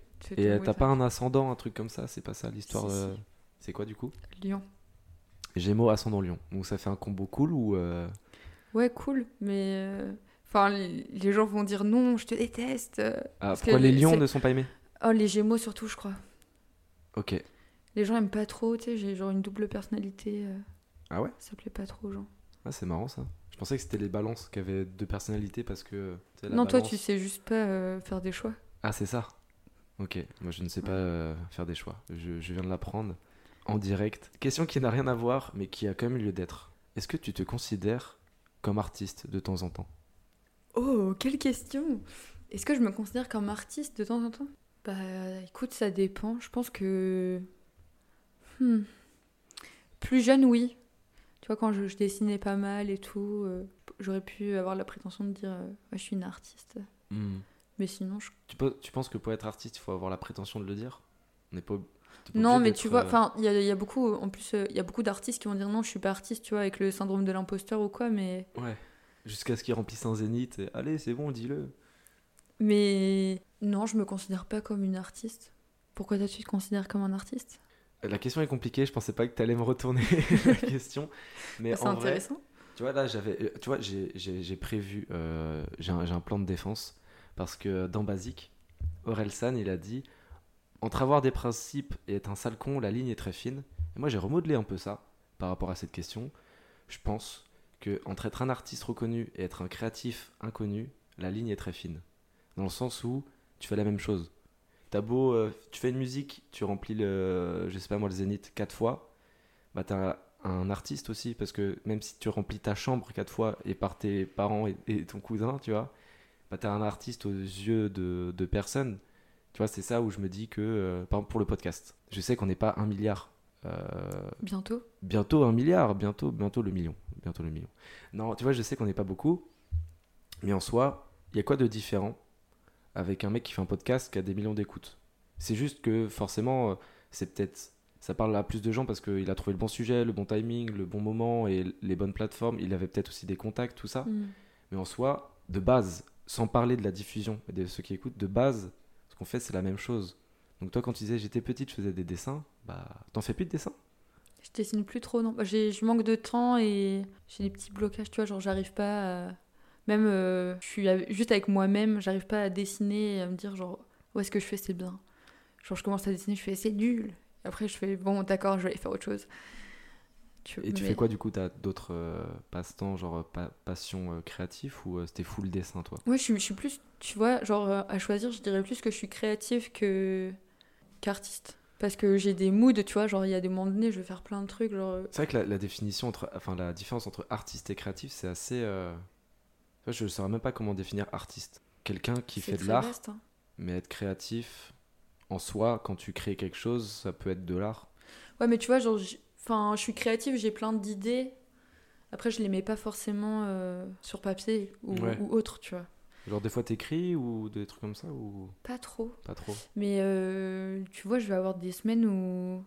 t'as pas un ascendant, un truc comme ça? C'est pas ça l'histoire Si, si. C'est quoi du coup? Lion. Gémeaux, ascendant lion. Donc ça fait un combo cool ou. euh, Ouais, cool, mais. euh, Enfin, les les gens vont dire non, je te déteste. euh. Ah, pourquoi les lions ne sont pas aimés? Oh, les Gémeaux surtout, je crois. Ok. Les gens aiment pas trop, tu sais, j'ai genre une double personnalité. Ah ouais? Ça plaît pas trop aux gens. Ah, c'est marrant ça. Je pensais que c'était les balances qui avaient deux personnalités parce que. la non, toi, tu sais juste pas euh, faire des choix. Ah, c'est ça? Ok. Moi, je ne sais pas euh, faire des choix. Je, je viens de l'apprendre en direct. Question qui n'a rien à voir, mais qui a quand même lieu d'être. Est-ce que tu te considères comme artiste de temps en temps? Oh, quelle question Est-ce que je me considère comme artiste de temps en temps? Bah, écoute, ça dépend. Je pense que. Hmm. Plus jeune, oui. Tu vois, quand je, je dessinais pas mal et tout, euh, j'aurais pu avoir la prétention de dire euh, Ouais, je suis une artiste. Hmm. Mais sinon, je tu, tu penses que pour être artiste, il faut avoir la prétention de le dire? On n'est pas. Non, mais tu vois, euh, enfin, il y a, il y a beaucoup, en plus, euh, il y a beaucoup d'artistes qui vont dire non, je suis pas artiste, tu vois, avec le syndrome de l'imposteur ou quoi, mais, Ouais. Jusqu'à ce qu'il remplisse un zénith. Et... Allez, c'est bon, dis-le. mais non, je me considère pas comme une artiste. Pourquoi toi tu te considères comme un artiste? La question est compliquée. Je pensais pas que tu allais me retourner la question. Mais Bah, C'est vrai, intéressant. Tu vois, là, j'avais, euh, tu vois, j'ai, prévu, euh, j'ai, un, un plan de défense parce que dans Basique, Orelsan, il a dit entre avoir des principes et être un sale con, la ligne est très fine. Et moi, j'ai remodelé un peu ça par rapport à cette question. Je pense que entre être un artiste reconnu et être un créatif inconnu, la ligne est très fine. Dans le sens où tu fais la même chose. T'as beau, euh, tu fais une musique, tu remplis le, je sais pas moi, le zénith quatre fois, bah t'as un artiste aussi, parce que même si tu remplis ta chambre quatre fois et par tes parents et, ton cousin, tu vois, bah t'as un artiste aux yeux de, de personnes. Tu vois, c'est ça où je me dis que, euh, par exemple pour le podcast, je sais qu'on n'est pas un milliard. Euh, bientôt Bientôt un milliard, bientôt, bientôt le million. Bientôt le million. Non, tu vois, je sais qu'on n'est pas beaucoup, mais en soi, il y a quoi de différent avec un mec qui fait un podcast qui a des millions d'écoutes? C'est juste que forcément, euh, c'est peut-être ça parle à plus de gens parce qu'il a trouvé le bon sujet, le bon timing, le bon moment et les bonnes plateformes. Il avait peut-être aussi des contacts, tout ça. Mm. Mais en soi, de base, sans parler de la diffusion et de ceux qui écoutent, de base, qu'on fait, c'est la même chose. Donc toi, quand tu disais j'étais petite, je faisais des dessins, bah t'en fais plus de dessins? Je dessine plus trop, non. Je manque de temps et j'ai des petits blocages, tu vois, genre j'arrive pas à... Même, euh, je suis juste avec moi-même, j'arrive pas à dessiner et à me dire genre, où est-ce que je fais, c'est bien? Genre je commence à dessiner, je fais, c'est nul. Après, je fais bon, d'accord, je vais aller faire autre chose. Et tu fais quoi du coup? T'as d'autres euh, passe-temps, genre pa passion euh, créatif ou euh, c'était full dessin toi? Ouais, je suis, je suis plus, tu vois, genre à choisir, je dirais plus que je suis créatif que qu'artiste. Parce que j'ai des moods, tu vois, genre il y a des moments donnés, je vais faire plein de trucs. Genre... C'est vrai que la, définition entre, enfin la différence entre artiste et créatif, c'est assez. Je ne saurais même pas comment définir artiste. Quelqu'un qui fait de l'art, hein. mais être créatif, en soi, quand tu crées quelque chose, ça peut être de l'art. Ouais, mais tu vois, genre, enfin, je suis créative, j'ai plein d'idées. Après, je les mets pas forcément euh, sur papier ou, autre, tu vois. Genre des fois t'écris ou des trucs comme ça ou Pas trop. Pas trop. Mais euh, tu vois, je vais avoir des semaines où,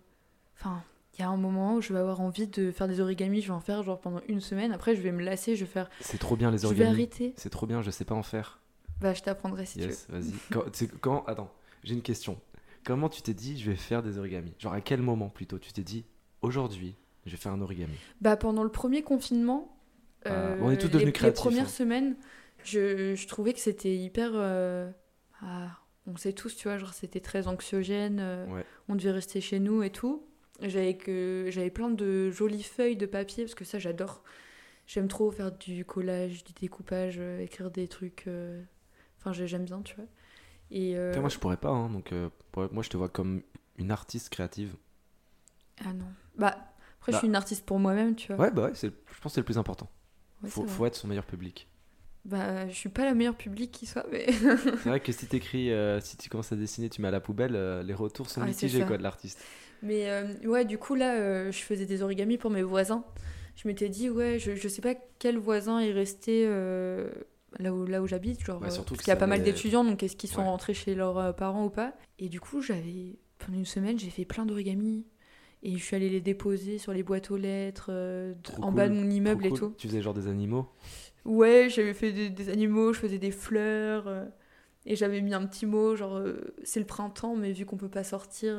enfin, il y a un moment où je vais avoir envie de faire des origamis, je vais en faire genre pendant une semaine. Après, je vais me lasser, je vais faire. C'est trop bien les origamis. Je vais arrêter. C'est trop bien, je sais pas en faire. Bah, je t'apprendrai si tu veux. vas-y. Quand, quand, attends, j'ai une question. Comment tu t'es dit, je vais faire des origamis? Genre à quel moment plutôt tu t'es dit, aujourd'hui, je vais faire un origami Bah pendant le premier confinement. Ah, on est tous devenus créatifs. Les premières hein. semaines, je, je, trouvais que c'était hyper. Euh, ah, on sait tous, tu vois, genre c'était très anxiogène. Euh, on devait rester chez nous et tout. J'avais que j'avais plein de jolies feuilles de papier parce que ça j'adore. J'aime trop faire du collage, du découpage, euh, écrire des trucs. Enfin, j'aime bien, tu vois. Et euh, Moi, je pourrais pas. Hein, donc, euh, moi, je te vois comme une artiste créative. Ah non. Bah, après, je bah. suis une artiste pour moi-même, tu vois. Ouais, bah ouais, je pense que c'est le plus important. faut, faut être son meilleur public. Bah, je suis pas la meilleure public qui soit, mais. c'est vrai que si t'écris, euh, si tu commences à dessiner, tu mets à la poubelle, les retours sont mitigés, quoi, de l'artiste. Mais ouais, du coup, là, je faisais des origamis pour mes voisins. Je m'étais dit, ouais, je, je sais pas quel voisin est resté là où, là où j'habite, genre, parce qu'il y a pas mal d'étudiants, donc est-ce qu'ils sont rentrés chez leurs euh, parents ou pas? Et du coup, j'avais, pendant une semaine, j'ai fait plein d'origami. Et je suis allée les déposer sur les boîtes aux lettres, euh, en bas de mon immeuble et tout. Tu faisais genre des animaux? Ouais, j'avais fait des, animaux, je faisais des fleurs. Euh, et j'avais mis un petit mot, genre, c'est le printemps, mais vu qu'on peut pas sortir,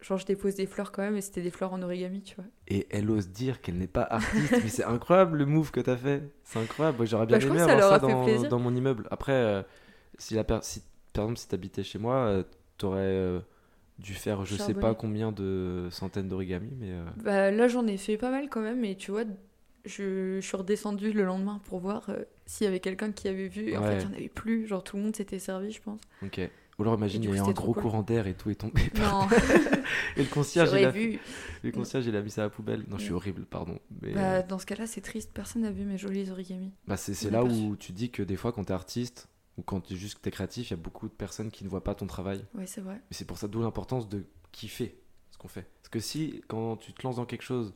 genre je dépose des fleurs quand même et c'était des fleurs en origami, tu vois. Et elle ose dire qu'elle n'est pas artiste, mais c'est incroyable le move que t'as fait. C'est incroyable. J'aurais bien bah, aimé avoir ça, dans, dans, mon immeuble. Après, euh, si, la si par exemple si t'habitais chez moi, euh, t'aurais euh, dû faire je sais pas combien de centaines d'origami, mais. Bah là j'en ai fait pas mal quand même, et tu vois, je, je suis redescendue le lendemain pour voir s'il y avait quelqu'un qui avait vu. Et en fait, il n'y en avait plus. Genre tout le monde s'était servi, je pense. Ok. Ou alors imagine, il y a un gros courant d'air et tout est tombé. Non. et le concierge, il a... Vu. le concierge, il a mis ça à la poubelle. Non, je suis horrible, pardon. Mais... Bah, dans ce cas-là, c'est triste. Personne n'a vu mes jolis origamis. Bah, c'est là où tu dis que des fois, quand tu es artiste ou quand tu juste es créatif, il y a beaucoup de personnes qui ne voient pas ton travail. Oui, c'est vrai. Mais c'est pour ça d'où l'importance de kiffer ce qu'on fait. Parce que si, quand tu te lances dans quelque chose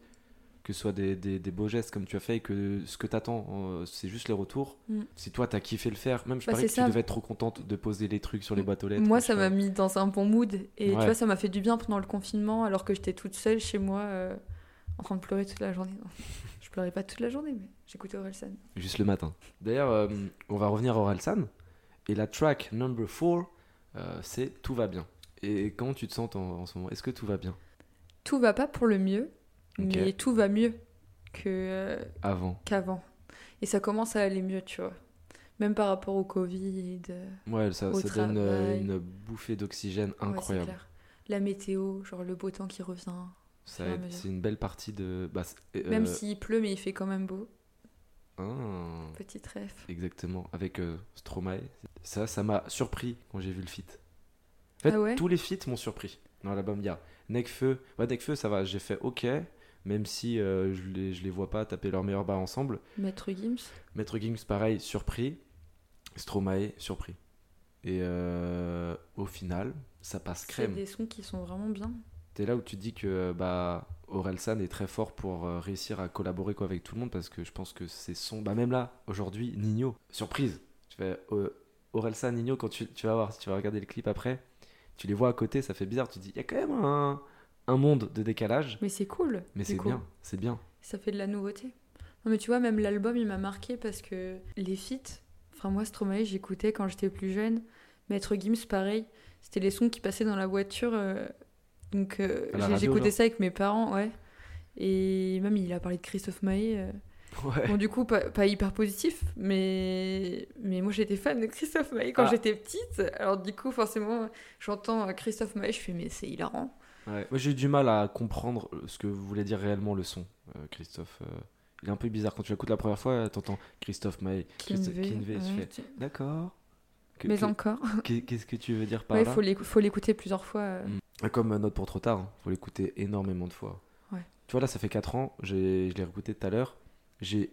que ce soit des, des, beaux gestes comme tu as fait et que ce que tu attends, euh, c'est juste les retours. Mm. Si toi, tu as kiffé le faire, même je bah, parie que tu devais être trop contente de poser les trucs sur les boîtes aux lettres. Moi, ça m'a mis dans un bon mood. Et tu vois, ça m'a fait du bien pendant le confinement, alors que j'étais toute seule chez moi, euh, en train de pleurer toute la journée. je pleurais pas toute la journée, mais j'écoutais Orelsan. Juste le matin. D'ailleurs, euh, on va revenir à Orelsan. Et la track number 4, c'est Tout va bien. Et comment tu te sens en, en ce moment? Est-ce que tout va bien? Tout va pas pour le mieux mais tout va mieux que avant qu'avant et ça commence à aller mieux tu vois Même par rapport au Covid. euh, Ouais, ça, Au ça donne euh, une bouffée d'oxygène incroyable. La météo, genre le beau temps qui revient. Ça. C'est une belle partie de. Bah, euh, Même s'il pleut, mais il fait quand même beau. Petite ref. exactement, avec euh, Stromae. Ça, ça m'a surpris quand j'ai vu le feat. En fait, Ah ouais tous les feats m'ont surpris dans l'album. Il y a Nekfeu. Ouais, Nekfeu, ça va, j'ai fait OK, même si euh, je, les, je les vois pas taper leur meilleur bas ensemble. Maître Gims. Maître Gims, pareil, surpris. Stromae, surpris. Et euh, au final, ça passe C'est crème. des sons qui sont vraiment bien. T'es là où tu dis que bah, Orelsan est très fort pour euh, réussir à collaborer quoi, avec tout le monde parce que je pense que c'est son. Bah, même là, aujourd'hui, Nino, surprise. Tu fais euh, Orelsan, Nino, quand tu, tu vas voir, si tu vas regarder le clip après, tu les vois à côté, ça fait bizarre. Tu te dis, il y a quand même un, un monde de décalage, Mais c'est cool. mais c'est bien, c'est bien. Ça fait de la nouveauté. Non, mais tu vois, même l'album, il m'a marqué parce que les feats, enfin, moi, Stromae, j'écoutais quand j'étais plus jeune. Maître Gims, pareil. C'était les sons qui passaient dans la voiture. euh, Donc, euh, j'écoutais ça avec mes parents, ouais. Et même, il a parlé de Christophe Maé. euh. Ouais. Bon, du coup, pas, pas hyper positif, mais, mais moi, j'étais fan de Christophe Maé quand Ah. j'étais petite. Alors, du coup, forcément, j'entends euh, Christophe Maé, je fais, mais c'est hilarant. Ouais. Moi, j'ai eu du mal à comprendre ce que voulait dire réellement le son, euh, Christophe. euh, il est un peu bizarre quand tu l'écoutes la première fois, t'entends Christophe Maé, Christophe Kinvey, ouais, tu- d'accord. Mais que- encore. qu'est- Qu'est-ce que tu veux dire par là? l'écou- faut l'écouter plusieurs fois. euh. Mm. Comme euh, Note pour trop tard, hein. faut l'écouter énormément de fois. Ouais. Tu vois, là, ça fait 4 ans, j'ai- je l'ai réécouté tout à l'heure. J'ai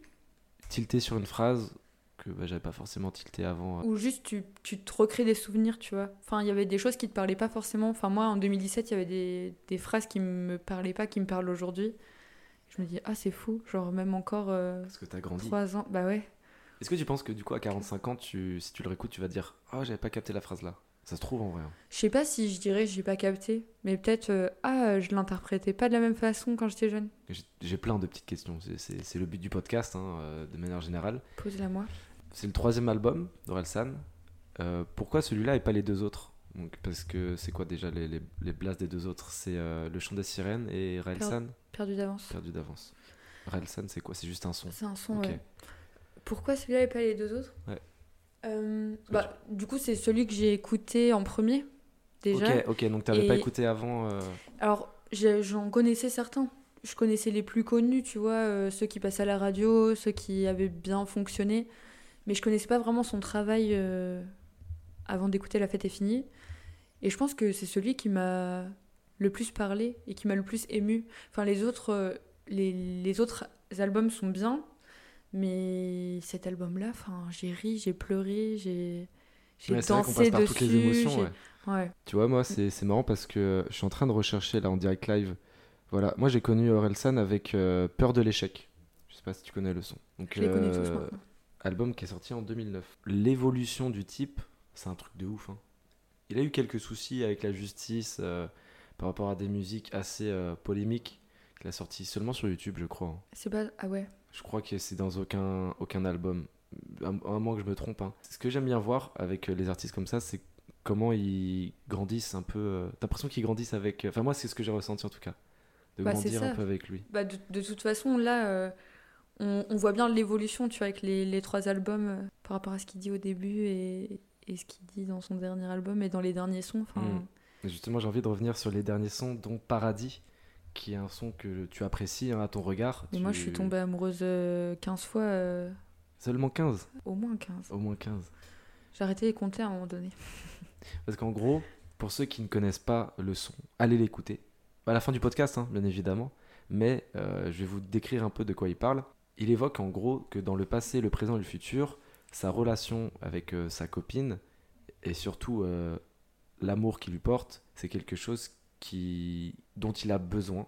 tilté sur une phrase que bah, j'avais pas forcément tilté avant. Ou juste tu, tu te recrées des souvenirs, tu vois. Enfin, il y avait des choses qui te parlaient pas forcément. Enfin, moi, en 2017, il y avait des, des phrases qui me parlaient pas, qui me parlent aujourd'hui. Je me dis, ah, c'est fou. Genre, même encore euh, Parce que t'as grandi. 3 ans. Bah ouais. Est-ce que tu penses que du coup, à 45 ans, tu, si tu le réécoutes, tu vas dire Ah, j'avais pas capté la phrase là Ça se trouve en vrai. hein. Je sais pas si je dirais j'ai pas capté, mais peut-être, euh, ah, je l'interprétais pas de la même façon quand j'étais jeune. J'ai- plein de petites questions. C'est- le but du podcast, hein, euh, de manière générale. Pose-la moi. C'est le troisième album d'Orelsan. Euh, pourquoi celui-là et pas les deux autres? Donc, Parce que c'est quoi déjà les, les, les blasts des deux autres? C'est euh, Le Chant des Sirènes et Raelsan Perdu d'avance. Perdu d'avance. Raelsan, c'est quoi? C'est juste un son. C'est un son, Ok. ouais. Pourquoi celui-là et pas les deux autres? Ouais. Euh, bah, Du coup, c'est celui que j'ai écouté en premier, déjà. Ok, ok, donc t'avais Et- pas écouté avant. euh, Alors, j'en connaissais certains. Je connaissais les plus connus, tu vois, euh, ceux qui passaient à la radio, ceux qui avaient bien fonctionné. Mais je connaissais pas vraiment son travail avant d'écouter La fête est finie. Et je pense que c'est celui qui m'a le plus parlé et qui m'a le plus ému. Enfin, les autres, les, les autres albums sont bien, mais cet album-là, j'ai ri, j'ai pleuré, j'ai ouais, dansé par dessus. toutes les émotions. ouais. ouais. Tu vois, moi, c'est marrant parce que je suis en train de rechercher là en direct live. Voilà, moi j'ai connu Orelsan avec euh, Peur de l'échec. Je sais pas si tu connais le son. Donc, Je tous euh, maintenant. album qui est sorti en 2009. L'évolution du type, c'est un truc de ouf. hein. Il a eu quelques soucis avec la justice euh, par rapport à des musiques assez euh, polémiques qu'il a sorti seulement sur YouTube, je crois. hein. C'est pas. Ah ouais. Je crois que c'est dans aucun, aucun album. À, à moins que je me trompe. hein. Ce que j'aime bien voir avec euh, les artistes comme ça, c'est comment ils grandissent un peu. euh, T'as l'impression qu'ils grandissent avec. Enfin, moi, c'est ce que j'ai ressenti en tout cas. De Bah, grandir un peu avec lui. Bah, de, de toute façon, là, euh, on, on voit bien l'évolution, tu vois, avec les, les trois albums euh, par rapport à ce qu'il dit au début et, et ce qu'il dit dans son dernier album et dans les derniers sons. Mm. Et Justement, j'ai envie de revenir sur les derniers sons, dont Paradis, qui est un son que tu apprécies hein, à ton regard. Mais Tu- moi, je suis tombée amoureuse euh, 15 fois, euh, Seulement 15 au moins 15. Au moins 15. J'ai arrêté les compter à un moment donné. Parce qu'en gros, pour ceux qui ne connaissent pas le son, allez l'écouter. À la fin du podcast, hein, bien évidemment. Mais euh, je vais vous décrire un peu de quoi il parle. Il évoque en gros que dans le passé, le présent et le futur, sa relation avec euh, sa copine et surtout euh, l'amour qu'il lui porte, c'est quelque chose qui, dont il a besoin,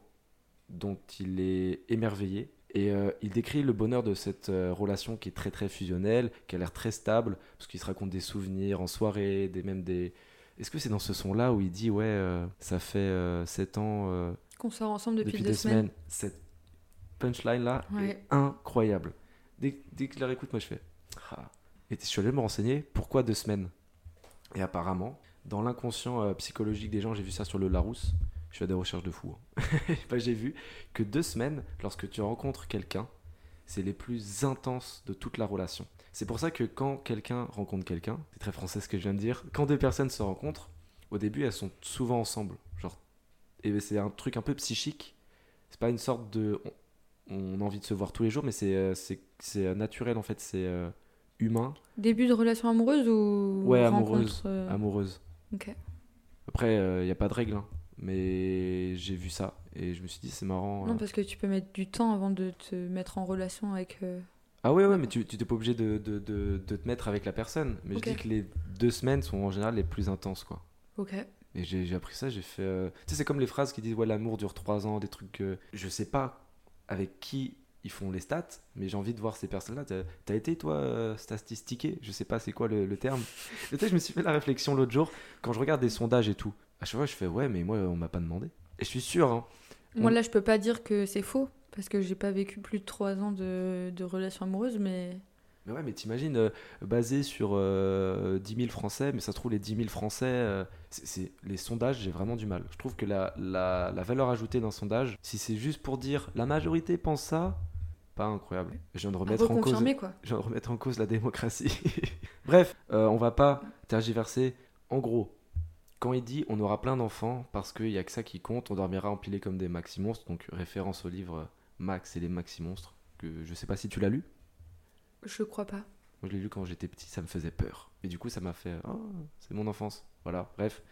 dont il est émerveillé. Et euh, il décrit le bonheur de cette euh, relation qui est très très fusionnelle, qui a l'air très stable, parce qu'il se raconte des souvenirs en soirée, des, même des... Est-ce que c'est dans ce son-là où il dit, ouais, euh, ça fait 7 ans, Qu'on sort ensemble depuis, depuis, deux, deux semaines. semaines, cette punchline-là Ouais. est incroyable. Dès, dès que je la réécoute, moi je fais... Ah. Et je suis allé me renseigner, pourquoi deux semaines? Et apparemment, dans l'inconscient euh, psychologique des gens, j'ai vu ça sur le Larousse, je fais des recherches de fou. hein. J'ai vu que deux semaines, lorsque tu rencontres quelqu'un, c'est les plus intenses de toute la relation. C'est pour ça que quand quelqu'un rencontre quelqu'un, c'est très français ce que je viens de dire, quand deux personnes se rencontrent, au début elles sont souvent ensemble. Genre, et c'est un truc un peu psychique. C'est pas une sorte de. On, a envie de se voir tous les jours, mais c'est euh, c'est c'est, euh, naturel en fait, c'est humain, Début de relation amoureuse ou Ouais, rencontre, amoureuse. amoureuse. Après, il n'y a pas de règle, hein, mais j'ai vu ça et je me suis dit c'est marrant. Non, euh. parce que tu peux mettre du temps avant de te mettre en relation avec. euh, Ah ouais, ouais, mais tu t'es pas obligé de, de, de, de te mettre avec la personne. Mais je dis que les deux semaines sont en général les plus intenses, quoi. Ok. Et j'ai j'ai appris ça, j'ai fait. euh, Tu sais, c'est comme les phrases qui disent ouais, l'amour dure trois ans, des trucs que. Je sais pas avec qui ils font les stats, mais j'ai envie de voir ces personnes-là. T'as été, toi, euh, statistiqué Je sais pas c'est quoi le, le terme. Et tu sais, je me suis fait la réflexion l'autre jour, quand je regarde des sondages et tout. À chaque fois, je fais ouais, mais moi, on m'a pas demandé. Et je suis sûr, hein. Moi, On- là, je peux pas dire que c'est faux, parce que j'ai pas vécu plus de 3 ans de, de relation amoureuse, mais. Mais ouais, mais t'imagines, euh, basé sur euh, 10 000 Français, mais ça se trouve, les 10 000 Français, euh, c'est c'est- les sondages, j'ai vraiment du mal. Je trouve que la, la, la valeur ajoutée d'un sondage, si c'est juste pour dire la majorité pense ça, pas incroyable. Je viens de remettre en cause, quoi. je viens de remettre en cause la démocratie. Bref, euh, on va pas tergiverser. En gros, quand il dit on aura plein d'enfants parce qu'il y a que ça qui compte, on dormira empilés comme des maxi-monstres, donc référence au livre Max et les maxi-monstres, que je sais pas si tu l'as lu. Je crois pas. Moi, je l'ai lu quand j'étais petit, ça me faisait peur. Et du coup, ça m'a fait. Oh, c'est mon enfance. Voilà, bref.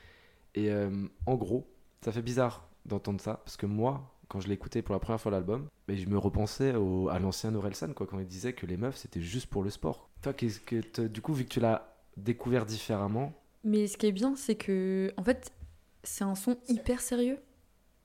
Et euh, en gros, ça fait bizarre d'entendre ça, parce que moi, quand je écouté pour la première fois l'album, mais je me repensais au- à l'ancien Orelsan, quoi, quand il disait que les meufs, c'était juste pour le sport. Toi, qu'est-ce que du coup, vu que tu l'as découvert différemment, Mais ce qui est bien, c'est que, en fait, c'est un son hyper sérieux.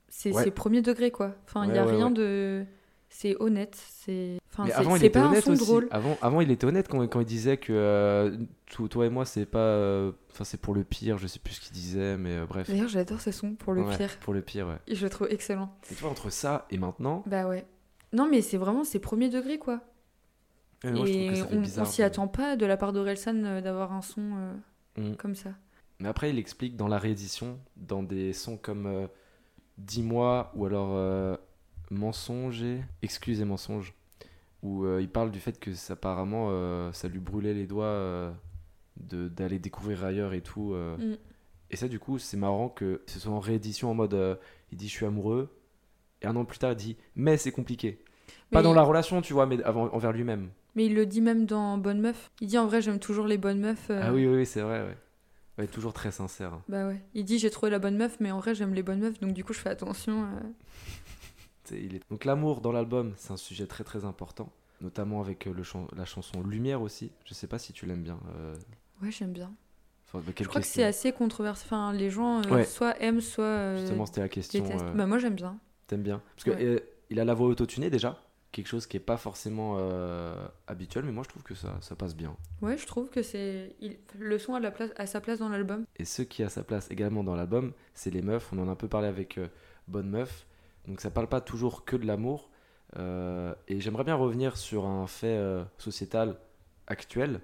C'est Ouais. premier degré, quoi. Enfin, il Ouais, y a ouais, rien de. C'est honnête. C'est. Enfin, avant, il était honnête aussi. drôle. Avant, avant, il était honnête quand, quand il disait que euh, tout- toi et moi, c'est pas. euh, Enfin, c'est pour le pire, je sais plus ce qu'il disait, mais euh, bref. D'ailleurs, j'adore ce son pour le Ouais, pire. Pour le pire, ouais. Je le trouve excellent. Et tu vois, entre ça et maintenant, Bah ouais. Non, mais c'est vraiment, c'est premier degré, quoi. moi, je trouve Et que ça fait on, s'y attend pas de la part d'Orelsan d'avoir un son Mm. comme ça. Mais après, il explique dans la réédition, dans des sons comme Dis-moi ou alors Mensonge, et- Excuse et Mensonge, où euh, il parle du fait que ça, apparemment euh, ça lui brûlait les doigts euh, de- d'aller découvrir ailleurs et tout. Mm. Et ça, du coup, c'est marrant que ce soit en réédition en mode il dit je suis amoureux, et un an plus tard, il dit mais c'est compliqué. Pas dans la relation, tu vois, mais avant, envers lui-même. Mais il le dit même dans Bonne Meuf. Il dit en vrai, j'aime toujours les bonnes meufs. Ah oui, oui, oui, c'est vrai, ouais. Ouais, toujours très sincère. hein. Bah ouais. Il dit j'ai trouvé la bonne meuf, mais en vrai, j'aime les bonnes meufs, donc du coup, je fais attention. C'est- il est- Donc l'amour dans l'album, c'est un sujet très très important, notamment avec euh, le chan- la chanson Lumière aussi. Je sais pas si tu l'aimes bien. euh, Ouais, j'aime bien. enfin, bah, Je crois que c'est assez controversé. Enfin, les gens euh, Ouais. soit aiment, soit euh, Justement, c'était la question. euh, Bah moi, j'aime bien. T'aimes bien Parce que Ouais. il a la voix autotunée déjà, quelque chose qui est pas forcément habituel, mais moi je trouve que ça, ça passe bien. Ouais, je trouve que c'est. il- Le son a, la place... a sa place dans l'album. Et ce qui a sa place également dans l'album, c'est les meufs. On en a un peu parlé avec Bonne Meuf. Donc ça parle pas toujours que de l'amour. Euh, et j'aimerais bien revenir sur un fait euh, sociétal actuel.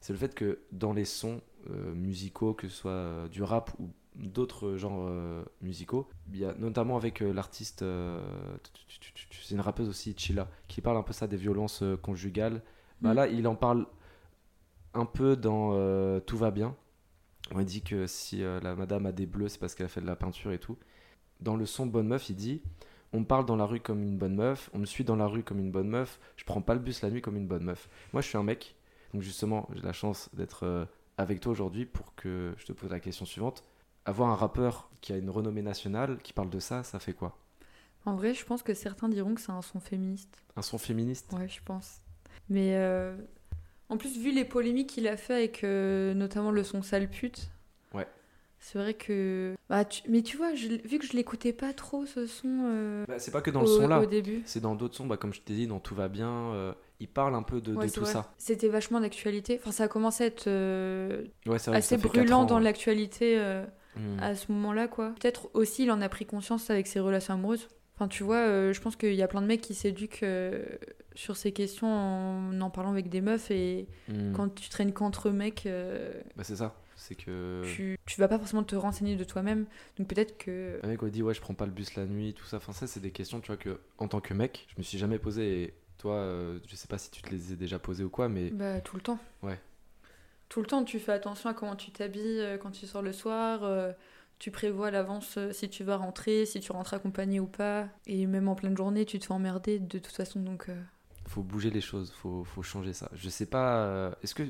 C'est le fait que dans les sons euh, musicaux, que ce soit du rap ou d'autres genres musicaux, il y a notamment avec l'artiste, c'est une rappeuse aussi, Chilla, qui parle un peu ça des violences conjugales. Bah Mm. là, il en parle un peu dans Tout va bien. On dit que si la madame a des bleus, c'est parce qu'elle a fait de la peinture et tout. Dans le son Bonne Meuf, il dit On me parle dans la rue comme une bonne meuf, on me suit dans la rue comme une bonne meuf, je prends pas le bus la nuit comme une bonne meuf. Moi, je suis un mec, donc justement, j'ai la chance d'être euh, avec toi aujourd'hui pour que je te pose la question suivante. Avoir un rappeur qui a une renommée nationale, qui parle de ça, ça fait quoi? En vrai, je pense que certains diront que c'est un son féministe. Un son féministe? Ouais, je pense. Mais euh, en plus, vu les polémiques qu'il a fait avec euh, notamment le son sale pute. Ouais. C'est vrai que. Bah, tu- Mais tu vois, je... vu que je l'écoutais pas trop ce son euh, Bah, C'est pas que dans au, le son là, au début. c'est dans d'autres sons, bah, comme je t'ai dit, dans Tout va bien, euh, il parle un peu de, Ouais, de c'est tout vrai. ça. C'était vachement d'actualité. Enfin, ça a commencé à être euh, Ouais, vrai assez brûlant ans, dans ouais. l'actualité Hmm. à ce moment-là, quoi. Peut-être aussi, il en a pris conscience avec ses relations amoureuses. Enfin, tu vois, je pense qu'il y a plein de mecs qui s'éduquent sur ces questions en en parlant avec des meufs et Hmm. quand tu traînes qu'entre mecs, Bah, c'est ça, c'est que. tu, tu vas pas forcément te renseigner de toi-même. Donc peut-être que. Un mec qui dit ouais je prends pas le bus la nuit, tout ça. Enfin ça c'est des questions tu vois que en tant que mec je me suis jamais posé et Toi, euh, je sais pas si tu te les as déjà posées ou quoi, mais. Bah, tout le temps. Ouais. Tout le temps, tu fais attention à comment tu t'habilles euh, quand tu sors le soir. euh, tu prévois à l'avance euh, si tu vas rentrer, si tu rentres accompagné ou pas. Et même en pleine journée, tu te fais emmerder de toute façon. Donc, euh, faut bouger les choses, faut, faut changer ça. Je sais pas, euh, est-ce que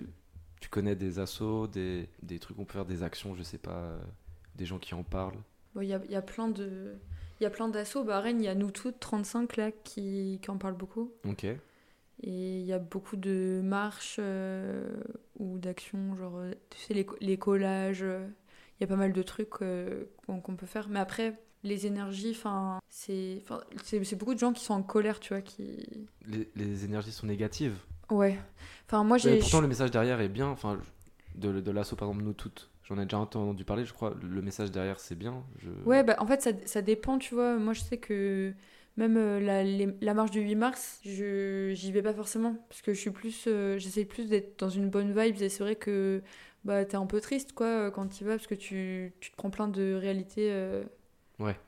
tu connais des assos, des, des trucs qu'on peut faire, des actions, je sais pas, euh, des gens qui en parlent bon, il y a, y a plein de. Il y a plein d'assauts. Bah, à Rennes, il y a nous toutes, 35 là, qui, qui en parlent beaucoup. Ok. Et il y a beaucoup de marches euh, ou d'actions, genre, euh, tu sais, les, les collages. Il y a pas mal de trucs euh, qu'on peut faire. Mais après, les énergies, enfin, c'est beaucoup de gens qui sont en colère, tu vois, qui... Les, les énergies sont négatives. Ouais. Enfin, moi, j'ai... pourtant, le message derrière est bien. Enfin, de, de l'asso, par exemple, nous toutes. J'en ai déjà entendu parler, je crois. Le message derrière, c'est bien. Je... Ouais, bah, en fait, ça, ça dépend, tu vois. Moi, je sais que même euh, la, les- la marche du 8 mars, je j'y vais pas forcément. Parce que je suis plus. euh, J'essaie plus d'être dans une bonne vibe. Et c'est vrai que bah, t'es un peu triste, quoi, euh, quand tu y vas. Parce que tu, tu te prends plein de réalités euh, Ouais.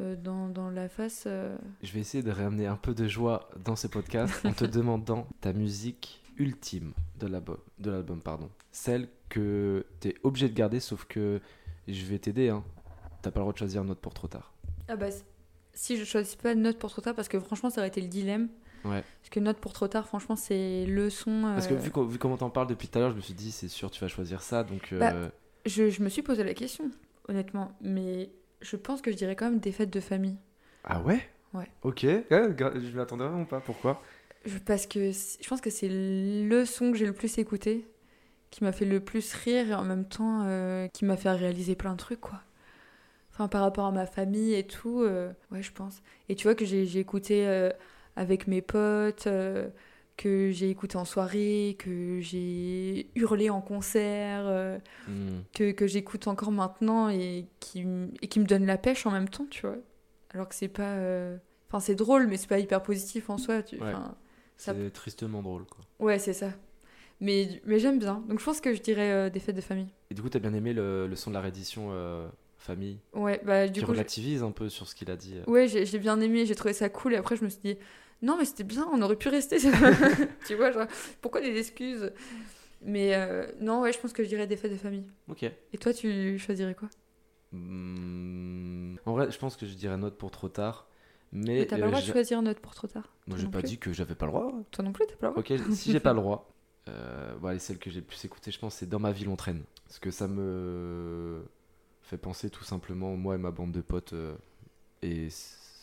Euh, dans, dans la face. euh. Je vais essayer de ramener un peu de joie dans ce podcast en te demandant ta musique ultime de l'album, de l'album pardon. Celle que tu es obligé de garder, sauf que je vais t'aider. Hein. T'as pas le droit de choisir Note pour trop tard. Ah bah, si je choisis pas Note pour trop tard, parce que franchement, ça aurait été le dilemme. Ouais. Parce que Note pour trop tard, franchement, c'est le son. Parce que euh, vu, vu comment t'en parles depuis tout à l'heure, je me suis dit, c'est sûr, tu vas choisir ça. Donc, euh, Bah, Je, je me suis posé la question, honnêtement. Mais je pense que je dirais quand même des fêtes de famille. Ah ouais? Ouais. Ok. Ouais, je m'attendais vraiment pas. Pourquoi? Je- parce que je pense que c'est le son que j'ai le plus écouté, qui m'a fait le plus rire et en même temps euh, qui m'a fait réaliser plein de trucs, quoi. Enfin, par rapport à ma famille et tout, euh, ouais, je pense. Et tu vois que j'ai écouté euh, avec mes potes, que j'ai écouté en soirée, que j'ai hurlé en concert, euh, Hmm. que, que j'écoute encore maintenant et qui, et qui me donne la pêche en même temps, tu vois. Alors que c'est pas. euh, Enfin, c'est drôle, mais c'est pas hyper positif en soi. Tu... Ouais. enfin, Ça- C'est tristement drôle, quoi. Ouais, c'est ça. Mais, mais j'aime bien. Donc je pense que je dirais euh, des fêtes de famille. Et du coup, t'as bien aimé le, le son de la réédition euh, famille, Ouais, bah du qui coup. relativise un peu sur ce qu'il a dit. euh. Ouais, j'ai j'ai bien aimé, j'ai trouvé ça cool. Et après, je me suis dit, non, mais c'était bien, on aurait pu rester. tu vois, genre, pourquoi des excuses? Mais euh, non, ouais, je pense que je dirais des fêtes de famille. Ok. Et toi, tu choisirais quoi? Hmm, En vrai, je pense que je dirais note pour trop tard. Mais Mais t'as pas euh, le droit de choisir note pour trop tard. moi, j'ai pas plus. dit que j'avais pas le droit. Toi non plus, t'as pas le droit. Ok, si j'ai pas le droit, euh, bon, allez, celle que j'ai le plus écoutée, je pense, c'est Dans ma ville on traîne. Parce que ça me fait penser tout simplement, moi et ma bande de potes. euh, et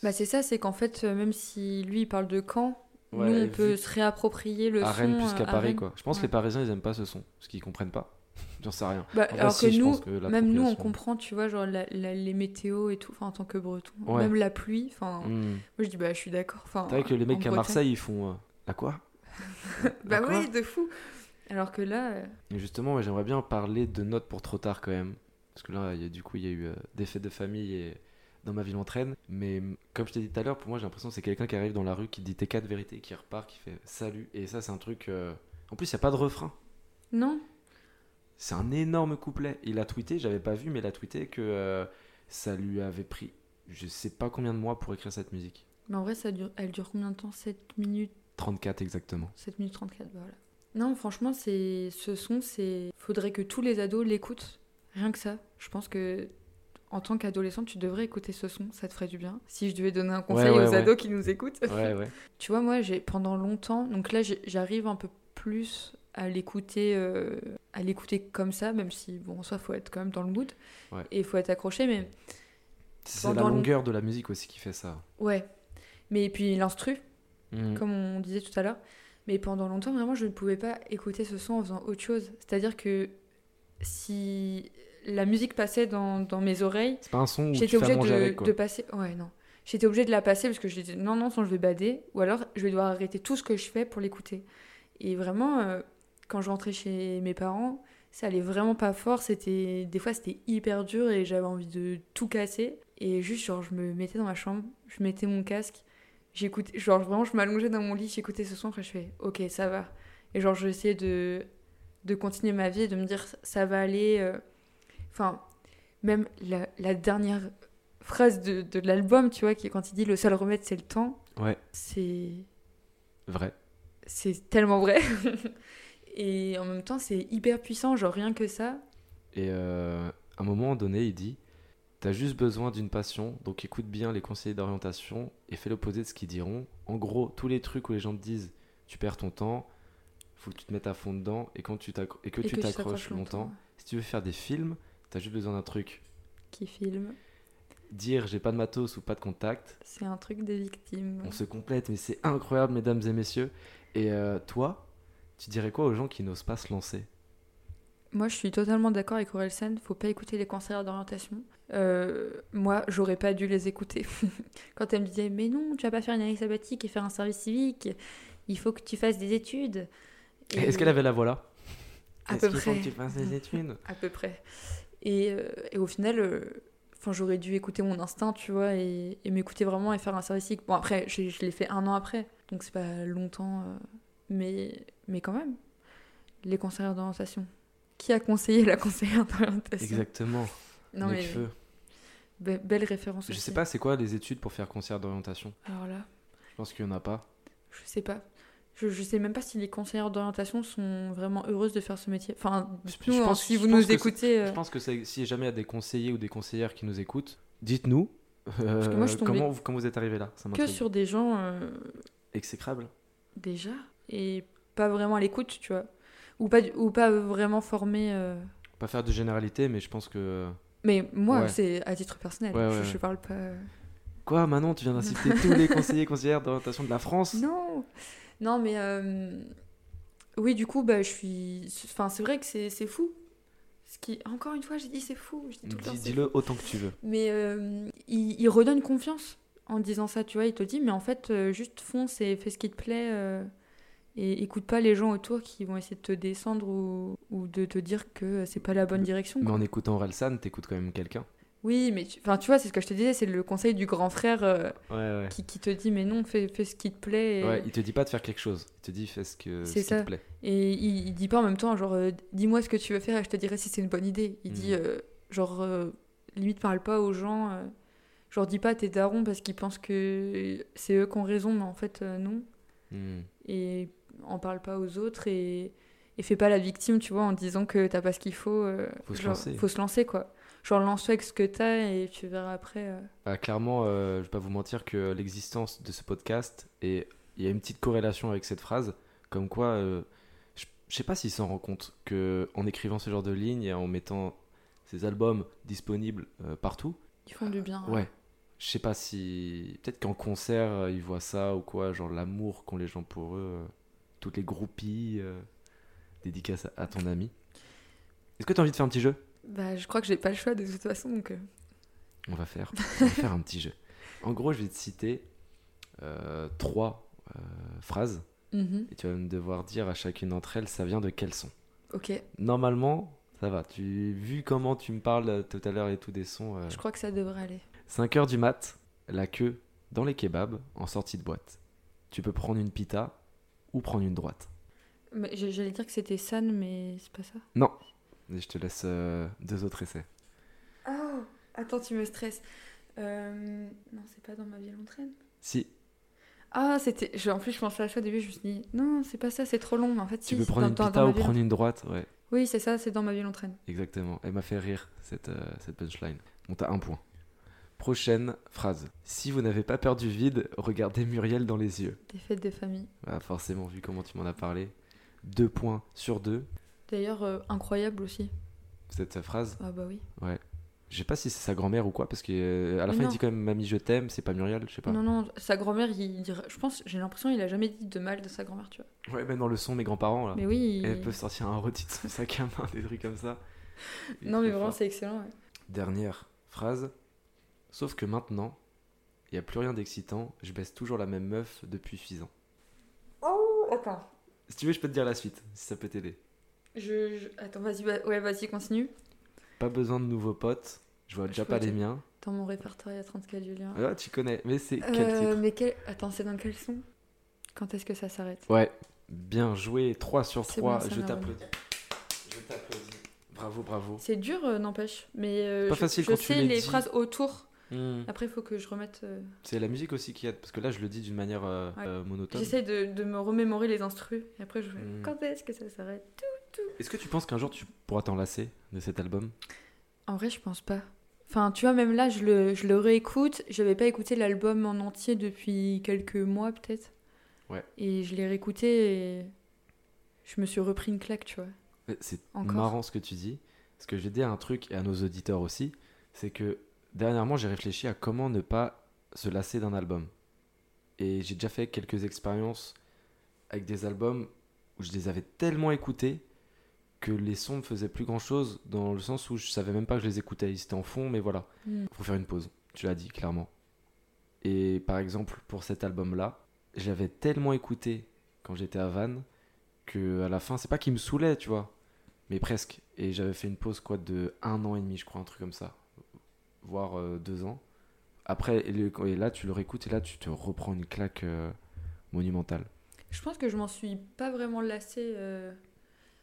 Bah c'est ça, c'est qu'en fait, euh, même si lui il parle de Caen, Ouais, nous on vu peut se réapproprier le à son. Rennes plus qu'à à Paris, quoi. Je pense que les Parisiens, ils aiment pas ce son, parce qu'ils comprennent pas. J'en sais rien. Bah, alors si, que nous, que même nous on comprend, tu vois, genre la- la- les météos et tout, enfin en tant que breton. Ouais. Même la pluie, enfin. Hmm. Moi je dis bah je suis d'accord. C'est vrai que les mecs à. Marseille, ils font. euh, La quoi? Bah oui, de fou. Alors que là, euh, Et justement, j'aimerais bien parler de notes pour trop tard quand même. Parce que là, il y a, du coup, il y a eu euh, des fêtes de famille et dans ma ville entraîne. Mais mm, comme je t'ai dit tout à l'heure, pour moi, j'ai l'impression que c'est quelqu'un qui arrive dans la rue, qui dit tes quatre vérités, qui repart, qui fait salut. Et ça, c'est un truc. euh, En plus, il n'y a pas de refrain. non. C'est un énorme couplet. Il a tweeté, j'avais pas vu, mais il a tweeté que euh, ça lui avait pris je sais pas combien de mois pour écrire cette musique. Mais en vrai, ça dure, elle dure combien de temps? 7 minutes? 34 exactement. 7 minutes 34, bah voilà. Non, franchement, c'est ce son, c'est. Faudrait que tous les ados l'écoutent. Rien que ça. Je pense que. En tant qu'adolescent, tu devrais écouter ce son, ça te ferait du bien. Si je devais donner un conseil ouais, aux ouais. ados qui nous écoutent. Tu vois, moi, j'ai pendant longtemps, donc là, j'arrive un peu plus à l'écouter, euh, à l'écouter comme ça, même si, bon, en soi, faut être quand même dans le mood et il faut être accroché, mais C'est la longueur de la musique aussi qui fait ça. ouais. Mais puis l'instru, Mhm. comme on disait tout à l'heure. Mais pendant longtemps, vraiment, je ne pouvais pas écouter ce son en faisant autre chose. C'est-à-dire que si la musique passait dans, dans mes oreilles, C'est pas un son où j'étais obligée de, avec quoi. de passer. Ouais, non. J'étais obligée de la passer parce que je disais non, non, sinon je vais bader. Ou alors je vais devoir arrêter tout ce que je fais pour l'écouter. Et vraiment, euh, quand je rentrais chez mes parents, ça allait vraiment pas fort. C'était Des fois, c'était hyper dur et j'avais envie de tout casser. Et juste, genre, je me mettais dans ma chambre, je mettais mon casque, j'écoutais, genre, vraiment, je m'allongeais dans mon lit, j'écoutais ce son, après je fais, ok, ça va. Et genre, j'essayais de, de continuer ma vie et de me dire, ça va aller. euh. Enfin, même la, la dernière phrase de, de l'album, tu vois, qui est quand il dit le seul remède, c'est le temps, Ouais. c'est. Vrai. C'est tellement vrai. Et en même temps, c'est hyper puissant, genre rien que ça. Et euh, à un moment donné, il dit T'as juste besoin d'une passion, donc écoute bien les conseillers d'orientation et fais l'opposé de ce qu'ils diront. En gros, tous les trucs où les gens te disent Tu perds ton temps, faut que tu te mettes à fond dedans et, quand tu et que Et tu t'accroches t'accroches longtemps. longtemps. Si tu veux faire des films, t'as juste besoin d'un truc. Qui filme. Dire j'ai pas de matos ou pas de contact, C'est un truc des victimes. on se complète, mais c'est incroyable, mesdames et messieurs. Et euh, toi, tu dirais quoi aux gens qui n'osent pas se lancer? Moi, je suis totalement d'accord avec Orelsan. Faut pas écouter les conseillères d'orientation. Euh, moi, j'aurais pas dû les écouter. Quand elle me disait, mais non, tu vas pas faire une année sabbatique et faire un service civique. Il faut que tu fasses des études. Et- Est-ce qu'elle avait la voix là? À peu qu'il faut près. que tu fasses des études? À peu près. Et, euh, et au final, euh, enfin, j'aurais dû écouter mon instinct, tu vois, et, et m'écouter vraiment et faire un service. Bon, après, je, je l'ai fait un an après, donc c'est pas longtemps, euh, mais, mais quand même. Les conseillères d'orientation. Qui a conseillé la conseillère d'orientation? Exactement. Non, mais be- belle référence Je aussi. sais pas, c'est quoi les études pour faire conseillère d'orientation? Alors là, Je pense qu'il y en a pas. je sais pas. Je, je sais même pas si les conseillères d'orientation sont vraiment heureuses de faire ce métier. Enfin, Je- nous, je hein, pense- si vous nous écoutez. euh, Je pense que si jamais il y a des conseillers ou des conseillères qui nous écoutent, dites-nous euh, comment, vous, comment vous êtes arrivé là? Ça que sur des gens euh, Exécrable. déjà et pas vraiment à l'écoute, tu vois. Ou pas, ou pas vraiment formé. euh. Pas faire de généralité, mais je pense que. Mais moi, Ouais. c'est à titre personnel. Ouais, je, ouais, je parle pas. euh. Quoi, Manon, tu viens d'inciter tous les conseillers et conseillères d'orientation de la France? Non Non, mais. euh, Oui, du coup, bah, je suis. Enfin, c'est vrai que c'est c'est fou. Ce qui... Encore une fois, j'ai dit c'est fou. Je dis tout le temps, Dis- Dis-le autant que tu veux. Mais euh, il, il redonne confiance en disant ça, tu vois. Il te dit, mais en fait, euh, juste fonce et fais ce qui te plaît. euh, et écoute pas les gens autour qui vont essayer de te descendre ou, ou de te dire que c'est pas la bonne direction. Mais en écoutant Orelsan, t'écoutes quand même quelqu'un. Oui, mais tu, enfin, tu vois, c'est ce que je te disais, c'est le conseil du grand frère euh, Ouais, ouais. qui, qui te dit, mais non, fais, fais ce qui te plaît. Et, Ouais, il te dit pas de faire quelque chose. Il te dit fais ce, que, ce C'est qui ça. te plaît. et il, il dit pas en même temps, genre, euh, dis-moi ce que tu veux faire et je te dirai si c'est une bonne idée. Il Mhm. dit, euh, genre, limite, parle pas aux gens. genre, dis pas à tes darons parce qu'ils pensent que c'est eux qui ont raison, mais en fait, non. Hmm. Et en parle pas aux autres et, et fais pas la victime, tu vois, en disant que t'as pas ce qu'il faut. Faut se lancer. Faut se lancer, quoi. Genre, lance-toi avec ce que t'as et tu verras après. euh. Ah, clairement, euh, je vais pas vous mentir que l'existence de ce podcast, et il y a une petite corrélation avec cette phrase, comme quoi, euh, je, je sais pas s'il s'en rend compte que en écrivant ce genre de lignes et en mettant ces albums disponibles euh, partout, Ils font du bien. ouais, je sais pas si. Peut-être qu'en concert, ils voient ça ou quoi, genre l'amour qu'ont les gens pour eux, toutes les groupies, euh, dédicace à, à ton ami. Est-ce que tu as envie de faire un petit jeu? Bah, je crois que j'ai pas le choix de toute façon, donc. euh, On va faire, on va faire un petit jeu. En gros, je vais te citer euh, trois euh, phrases mhm. et tu vas me devoir dire à chacune d'entre elles ça vient de quel son. Ok, Normalement, ça va. Tu vu comment tu me parles tout à l'heure et tout des sons. euh, je crois que ça devrait aller. 5 heures du mat, la queue dans les kebabs en sortie de boîte. Tu peux prendre une pita ou prendre une droite. J'allais dire que c'était San, mais c'est pas ça? Non. Et je te laisse euh, deux autres essais. Oh Attends, tu me stresses. Euh, Non, c'est pas dans ma vie traîne. Si, Ah, c'était. je- En plus, je pensais à ça au début, je me suis dit, non, c'est pas ça, c'est trop long. Mais en fait, tu si, peux prendre dans- une pita ou prendre une droite, ouais. Oui, c'est ça, c'est dans ma vie l'entraîne. Exactement. Elle m'a fait rire, cette, euh, cette punchline. Bon, t'as un point. Prochaine phrase. Si vous n'avez pas peur du vide, regardez Muriel dans les yeux. Des fêtes de famille. Ah, forcément, vu comment tu m'en as parlé. Deux points sur deux, D'ailleurs, euh, incroyable aussi. cette phrase. Ah, bah oui. Je sais pas si c'est sa grand-mère ou quoi, parce qu'à la Mais fin, il dit quand même Mamie, je t'aime, c'est pas Muriel, je sais pas. Non, non, sa grand-mère, il dirait. Je pense, j'ai l'impression qu'il a jamais dit de mal de sa grand-mère, tu vois. Ouais, même dans le son, mes grands-parents, là. Mais oui. il- Elles peuvent sortir un rôti de son sac à main, des trucs comme ça. Il Non, mais vraiment, c'est excellent. ouais. Dernière phrase. Sauf que maintenant, il n'y a plus rien d'excitant, je baisse toujours la même meuf depuis 6 ans. Oh, attends. Si tu veux, je peux te dire la suite, si ça peut t'aider. Je, je- Attends, vas-y, va- ouais, vas-y, continue. Pas besoin de nouveaux potes, je vois Je déjà peux pas les miens. Dans mon répertoire, il y a 34 Julien. Ah, tu connais, mais c'est quel Euh, titre mais quel... Attends, c'est dans quel son? Quand est-ce que ça s'arrête? Ouais, bien joué, 3 sur C'est 3, bon, ça je t'applaudis. Je t'applaudis. Bravo, bravo. C'est dur, euh, n'empêche. Mais euh, Pas je, facile je quand tu sais les les dis. phrases autour Hmm. Après, il faut que je remette. euh, C'est la musique aussi qui aide, parce que là je le dis d'une manière Ouais. monotone. J'essaie de, de me remémorer les instrus. Et après, je fais Mm. quand est-ce que ça s'arrête? Est-ce que tu penses qu'un jour tu pourras t'en lasser de cet album? En vrai, je pense pas. Enfin, tu vois, même là, je le, je le réécoute. J'avais pas écouté l'album en entier depuis quelques mois, peut-être. Ouais. Et je l'ai réécouté et je me suis repris une claque, tu vois. C'est marrant ce que tu dis, parce que je vais dire un truc et à nos auditeurs aussi, c'est que dernièrement j'ai réfléchi à comment ne pas se lasser d'un album. Et j'ai déjà fait quelques expériences avec des albums où je les avais tellement écoutés que les sons me faisaient plus grand chose dans le sens où je savais même pas que je les écoutais. Ils étaient en fond, mais voilà. Mm. faut faire une pause. Tu l'as dit clairement. Et par exemple, pour cet album-là, j'avais tellement écouté quand j'étais à Vannes que à la fin, c'est pas qu'il me saoulait, tu vois, mais presque. Et j'avais fait une pause quoi de un an et demi, je crois, un truc comme ça, voire euh, deux ans. Après, et, le- et là, tu le réécoutes et là, tu te reprends une claque euh, monumentale. Je pense que je m'en suis pas vraiment lassée. euh.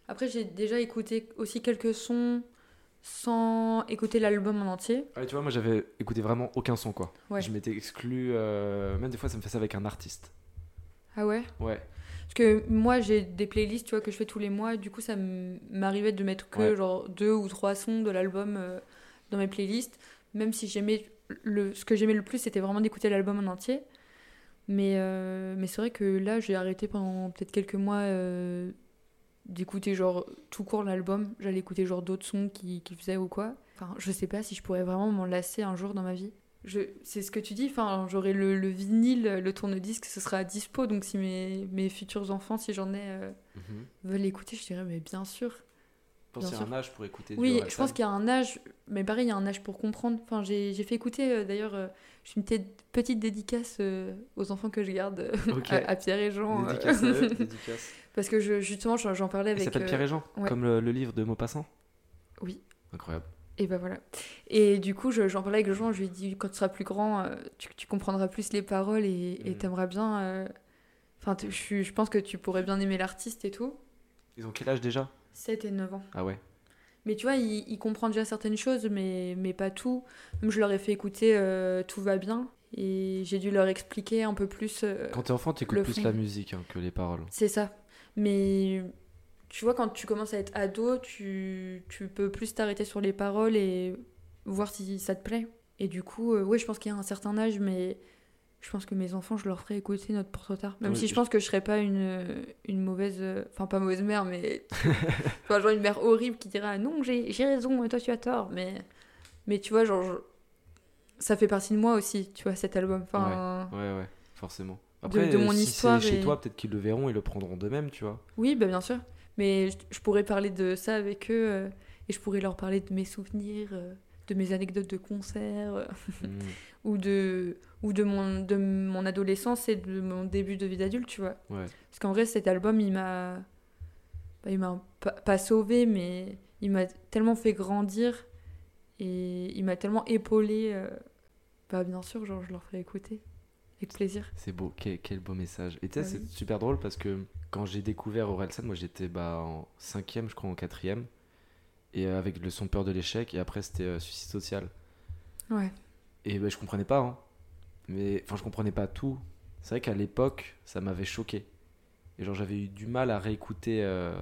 Après, j'ai déjà écouté aussi quelques sons sans écouter l'album en entier. Ouais, tu vois, moi, j'avais écouté vraiment aucun son, quoi. Ouais. Je m'étais exclu. euh, Même des fois, ça me fait ça avec un artiste. Ah ouais? Ouais. Parce que moi, j'ai des playlists, tu vois, que je fais tous les mois. Du coup, ça m'arrivait de mettre que Ouais. genre deux ou trois sons de l'album euh, dans mes playlists. Même si j'aimais le, ce que j'aimais le plus, c'était vraiment d'écouter l'album en entier. Mais, euh, mais c'est vrai que là, j'ai arrêté pendant peut-être quelques mois d'écouter genre tout court l'album. J'allais écouter genre d'autres sons qui, qui faisaient ou quoi. Enfin, je sais pas si je pourrais vraiment m'en lasser un jour dans ma vie. Je, c'est ce que tu dis, enfin, j'aurai le, le vinyle, le tourne-disque, ce sera à dispo. Donc si mes, mes futurs enfants, si j'en ai, euh, Mhm. veulent écouter, je dirais, mais bien sûr. Je pense qu'il y a un âge pour écouter. Oui, je pense qu'il y a un âge, mais pareil, il y a un âge pour comprendre. Enfin, j'ai j'ai fait écouter, euh, d'ailleurs, euh, j'ai une petite- petite dédicace euh, aux enfants que je garde euh, à, à Pierre et Jean. euh, Dédicace à eux, dédicace. parce que je, justement, j'en parlais avec. s'appelle euh, Pierre et Jean, ouais. comme le, le livre de Maupassant Oui. Incroyable. Et ben voilà. Et du coup, je- j'en parlais avec Jean, je lui ai dit, quand tu seras plus grand, tu, tu comprendras plus les paroles et Mhm. t'aimeras bien. euh, Enfin, je, je pense que tu pourrais bien aimer l'artiste et tout. Ils ont quel âge déjà? 7 et 9 ans. Ah ouais. Mais tu vois, il, il comprend déjà certaines choses, mais, mais pas tout. Même je leur ai fait écouter euh, Tout va bien. Et j'ai dû leur expliquer un peu plus. euh, Quand t'es enfant, t'écoutes plus fond. la musique hein, que les paroles. C'est ça. Mais tu vois, quand tu commences à être ado, tu, tu peux plus t'arrêter sur les paroles et voir si ça te plaît. Et du coup, euh, ouais, je pense qu'il y a un certain âge, mais je pense que mes enfants, je leur ferai écouter notre porte tard. Même Oui, si je pense que je serais pas une, une mauvaise. Enfin, pas mauvaise mère, mais. enfin, genre une mère horrible qui dira non, j'ai raison et toi tu as tort. Mais, mais tu vois, genre. je- Ça fait partie de moi aussi, tu vois, cet album. Enfin. Ouais, ouais, forcément. De- Après, de euh, mon si histoire c'est chez et- toi, peut-être qu'ils le verront et le prendront de même, tu vois. Oui, bah bien sûr. Mais je, je pourrais parler de ça avec eux euh, et je pourrais leur parler de mes souvenirs, euh, de mes anecdotes de concerts euh, Mm. ou de ou de mon de mon adolescence et de mon début de vie d'adulte, tu vois. Ouais. Parce qu'en vrai, cet album, il m'a bah, il m'a pas, pas sauvé, mais il m'a tellement fait grandir et il m'a tellement épaulé. euh, bah bien sûr, genre je leur ferai écouter avec plaisir. C'est beau, quel, quel beau message. Et tu sais, Bah c'est oui. super drôle parce que quand j'ai découvert Orelsan, moi j'étais bah, en cinquième, je crois, en quatrième. Et euh, avec le son peur de l'échec, et après c'était euh, suicide social. Ouais. Et bah, je comprenais pas, hein. Mais enfin, je comprenais pas tout. C'est vrai qu'à l'époque, ça m'avait choqué. Et genre, j'avais eu du mal à réécouter euh,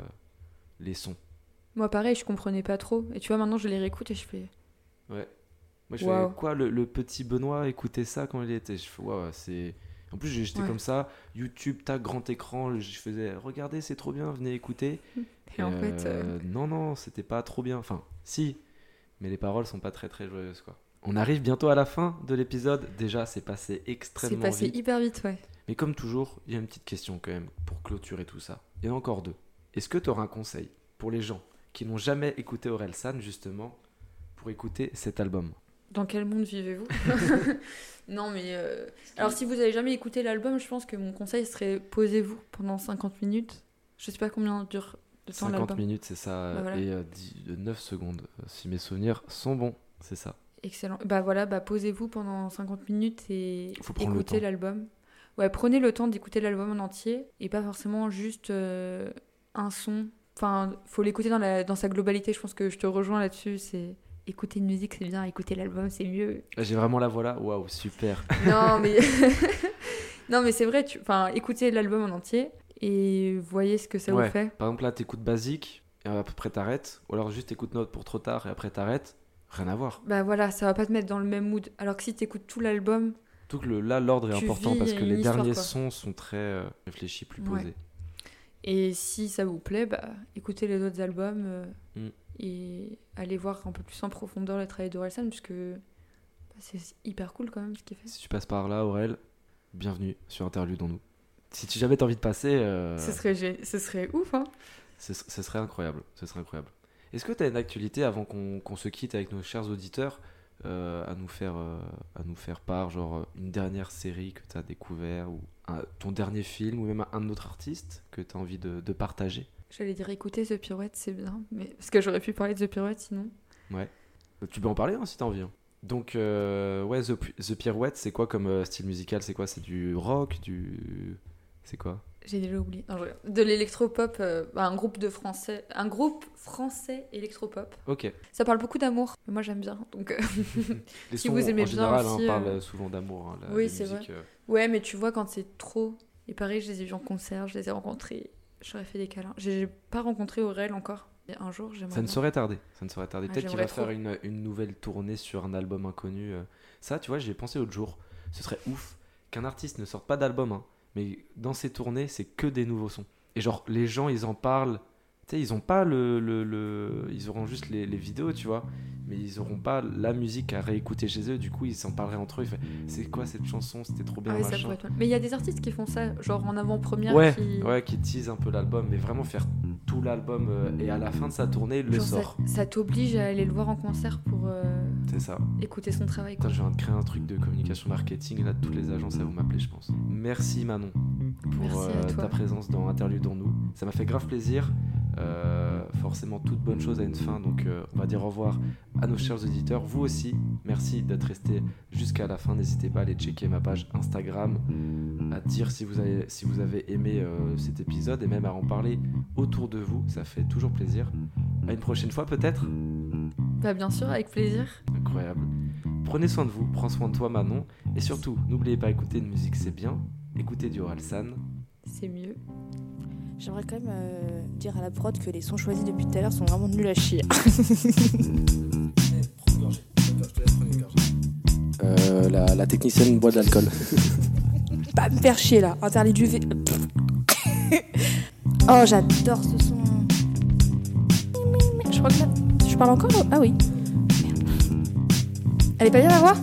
les sons. Moi pareil, je comprenais pas trop et tu vois maintenant je les réécoute et je fais Ouais. Moi, je fais quoi le, le petit Benoît écoutait ça quand il était? Je fais, waouh, c'est. En plus, j'étais Ouais. comme ça, YouTube, tac, grand écran, je faisais, regardez, c'est trop bien, venez écouter. et en fait euh, Euh, Non, non, c'était pas trop bien. Enfin, si, mais les paroles sont pas très très joyeuses, quoi. On arrive bientôt à la fin de l'épisode. Déjà, c'est passé c'est extrêmement passé vite. hyper vite, ouais. Mais comme toujours, il y a une petite question quand même pour clôturer tout ça. Il y en a encore deux. Est-ce que tu auras un conseil pour les gens qui n'ont jamais écouté Orelsan, justement, pour écouter cet album? Dans quel monde vivez-vous Non, mais. euh, Alors, si vous avez jamais écouté l'album, je pense que mon conseil serait posez-vous pendant 50 minutes. Je sais pas combien dure de temps 50 l'album. minutes, c'est ça, Bah voilà. et euh, 10 euh, 9 secondes, euh, si mes souvenirs sont bons, c'est ça. Excellent. Bah voilà, bah posez-vous pendant 50 minutes et le écoutez l'album. Ouais, prenez le temps d'écouter l'album en entier et pas forcément juste euh, un son. Enfin, faut l'écouter dans, la, dans sa globalité. Je pense que je te rejoins là-dessus. C'est écouter une musique c'est bien, écouter l'album c'est mieux. J'ai vraiment la voix là, waouh, super. non, mais, non, mais c'est vrai, tu... enfin, écoutez l'album en entier et voyez ce que ça vous fait. Par exemple, là, t'écoutes basique et à peu près t'arrêtes, ou alors juste écoute note pour trop tard et après t'arrêtes, rien à voir. Bah voilà, ça va pas te mettre dans le même mood. Alors que si t'écoutes tout l'album. Tout que le, là, l'ordre est important parce que les derniers sons sont très euh, réfléchis, plus posés. Et si ça vous plaît, bah écoutez les autres albums euh, mm. et allez voir un peu plus en profondeur le travail d'Orelsan, puisque bah, c'est hyper cool quand même ce qu'il fait. Si tu passes par là, Aurel, bienvenue sur Interlude en nous. Si tu jamais envie de passer. Euh, ce, serait, ce serait ouf, hein ce, serait incroyable. Ce serait incroyable. Est-ce que tu as une actualité avant qu'on se quitte avec nos chers auditeurs euh, à, nous faire, à nous faire part, genre une dernière série que tu as découvert ou ton dernier film ou même un autre artiste que tu as envie de, de partager J'allais dire écouter The Pirouette, c'est bien, mais parce que j'aurais pu parler de The Pirouette sinon. Ouais. Tu peux en parler hein, si t'as envie. Hein. Donc, ouais, The, The Pirouette, c'est quoi comme style musical? C'est quoi? C'est du rock du c'est quoi? J'ai déjà oublié. de l'électropop, euh, bah, un groupe de français, un groupe français électropop. Ok. Ça parle beaucoup d'amour, moi j'aime bien. Donc, euh, si vous aimez en bien général, on hein, parle euh, souvent d'amour. Hein, oui, c'est vrai. Ouais, mais tu vois quand c'est trop. Et pareil, je les ai vus en concert, je les ai rencontrés. J'aurais fait des câlins. J'ai pas rencontré Aurel encore. Et un jour, j'aimerais. Ça ne saurait tarder. Ça ne saurait tarder. Peut-être qu'il va faire une, une, nouvelle tournée sur un album inconnu. Ça, tu vois, j'ai pensé l'autre jour. Ce serait ouf qu'un artiste ne sorte pas d'album. Hein mais dans ces tournées, c'est que des nouveaux sons. Et genre, les gens, ils en parlent. Tu sais, ils ont pas le, le, le, Ils auront juste les, les, vidéos, tu vois. Mais ils auront pas la musique à réécouter chez eux. Du coup, ils s'en parleraient entre eux. C'est quoi cette chanson? C'était trop bien. Ah mais il y a des artistes qui font ça, genre en avant-première. Ouais, qui... ouais, qui teasent un peu l'album. Mais vraiment faire tout l'album euh, et à la fin de sa tournée, il le sort. Ça, t'oblige à aller le voir en concert pour. Euh, c'est ça. Écouter son travail. Quoi. je viens de créer un truc de communication marketing. Là, toutes les agences, elles vont m'appeler, je pense. Merci Manon pour euh, ta présence dans Interlude dans nous. Ça m'a fait grave plaisir. Euh, forcément, toute bonne chose a une fin. Donc, euh, on va dire au revoir à nos chers auditeurs. Vous aussi, merci d'être resté jusqu'à la fin. N'hésitez pas à aller checker ma page Instagram, à dire si vous avez, si vous avez aimé cet épisode et même à en parler autour de vous. Ça fait toujours plaisir. À une prochaine fois, peut-être? Bah, Bien sûr, avec plaisir. Incroyable. Prenez soin de vous, prends soin de toi, Manon. Et surtout, n'oubliez pas d'écouter une musique, c'est bien. Écoutez du Oralsan. C'est mieux. J'aimerais quand même euh, dire à la prod que les sons choisis depuis tout à l'heure sont vraiment nuls à chier. euh, la, la, technicienne boit de l'alcool. Pas me faire chier là, interdit du V. oh, j'adore ce son. Je crois que là, parle encore Ah oui. Elle est pas bien la voix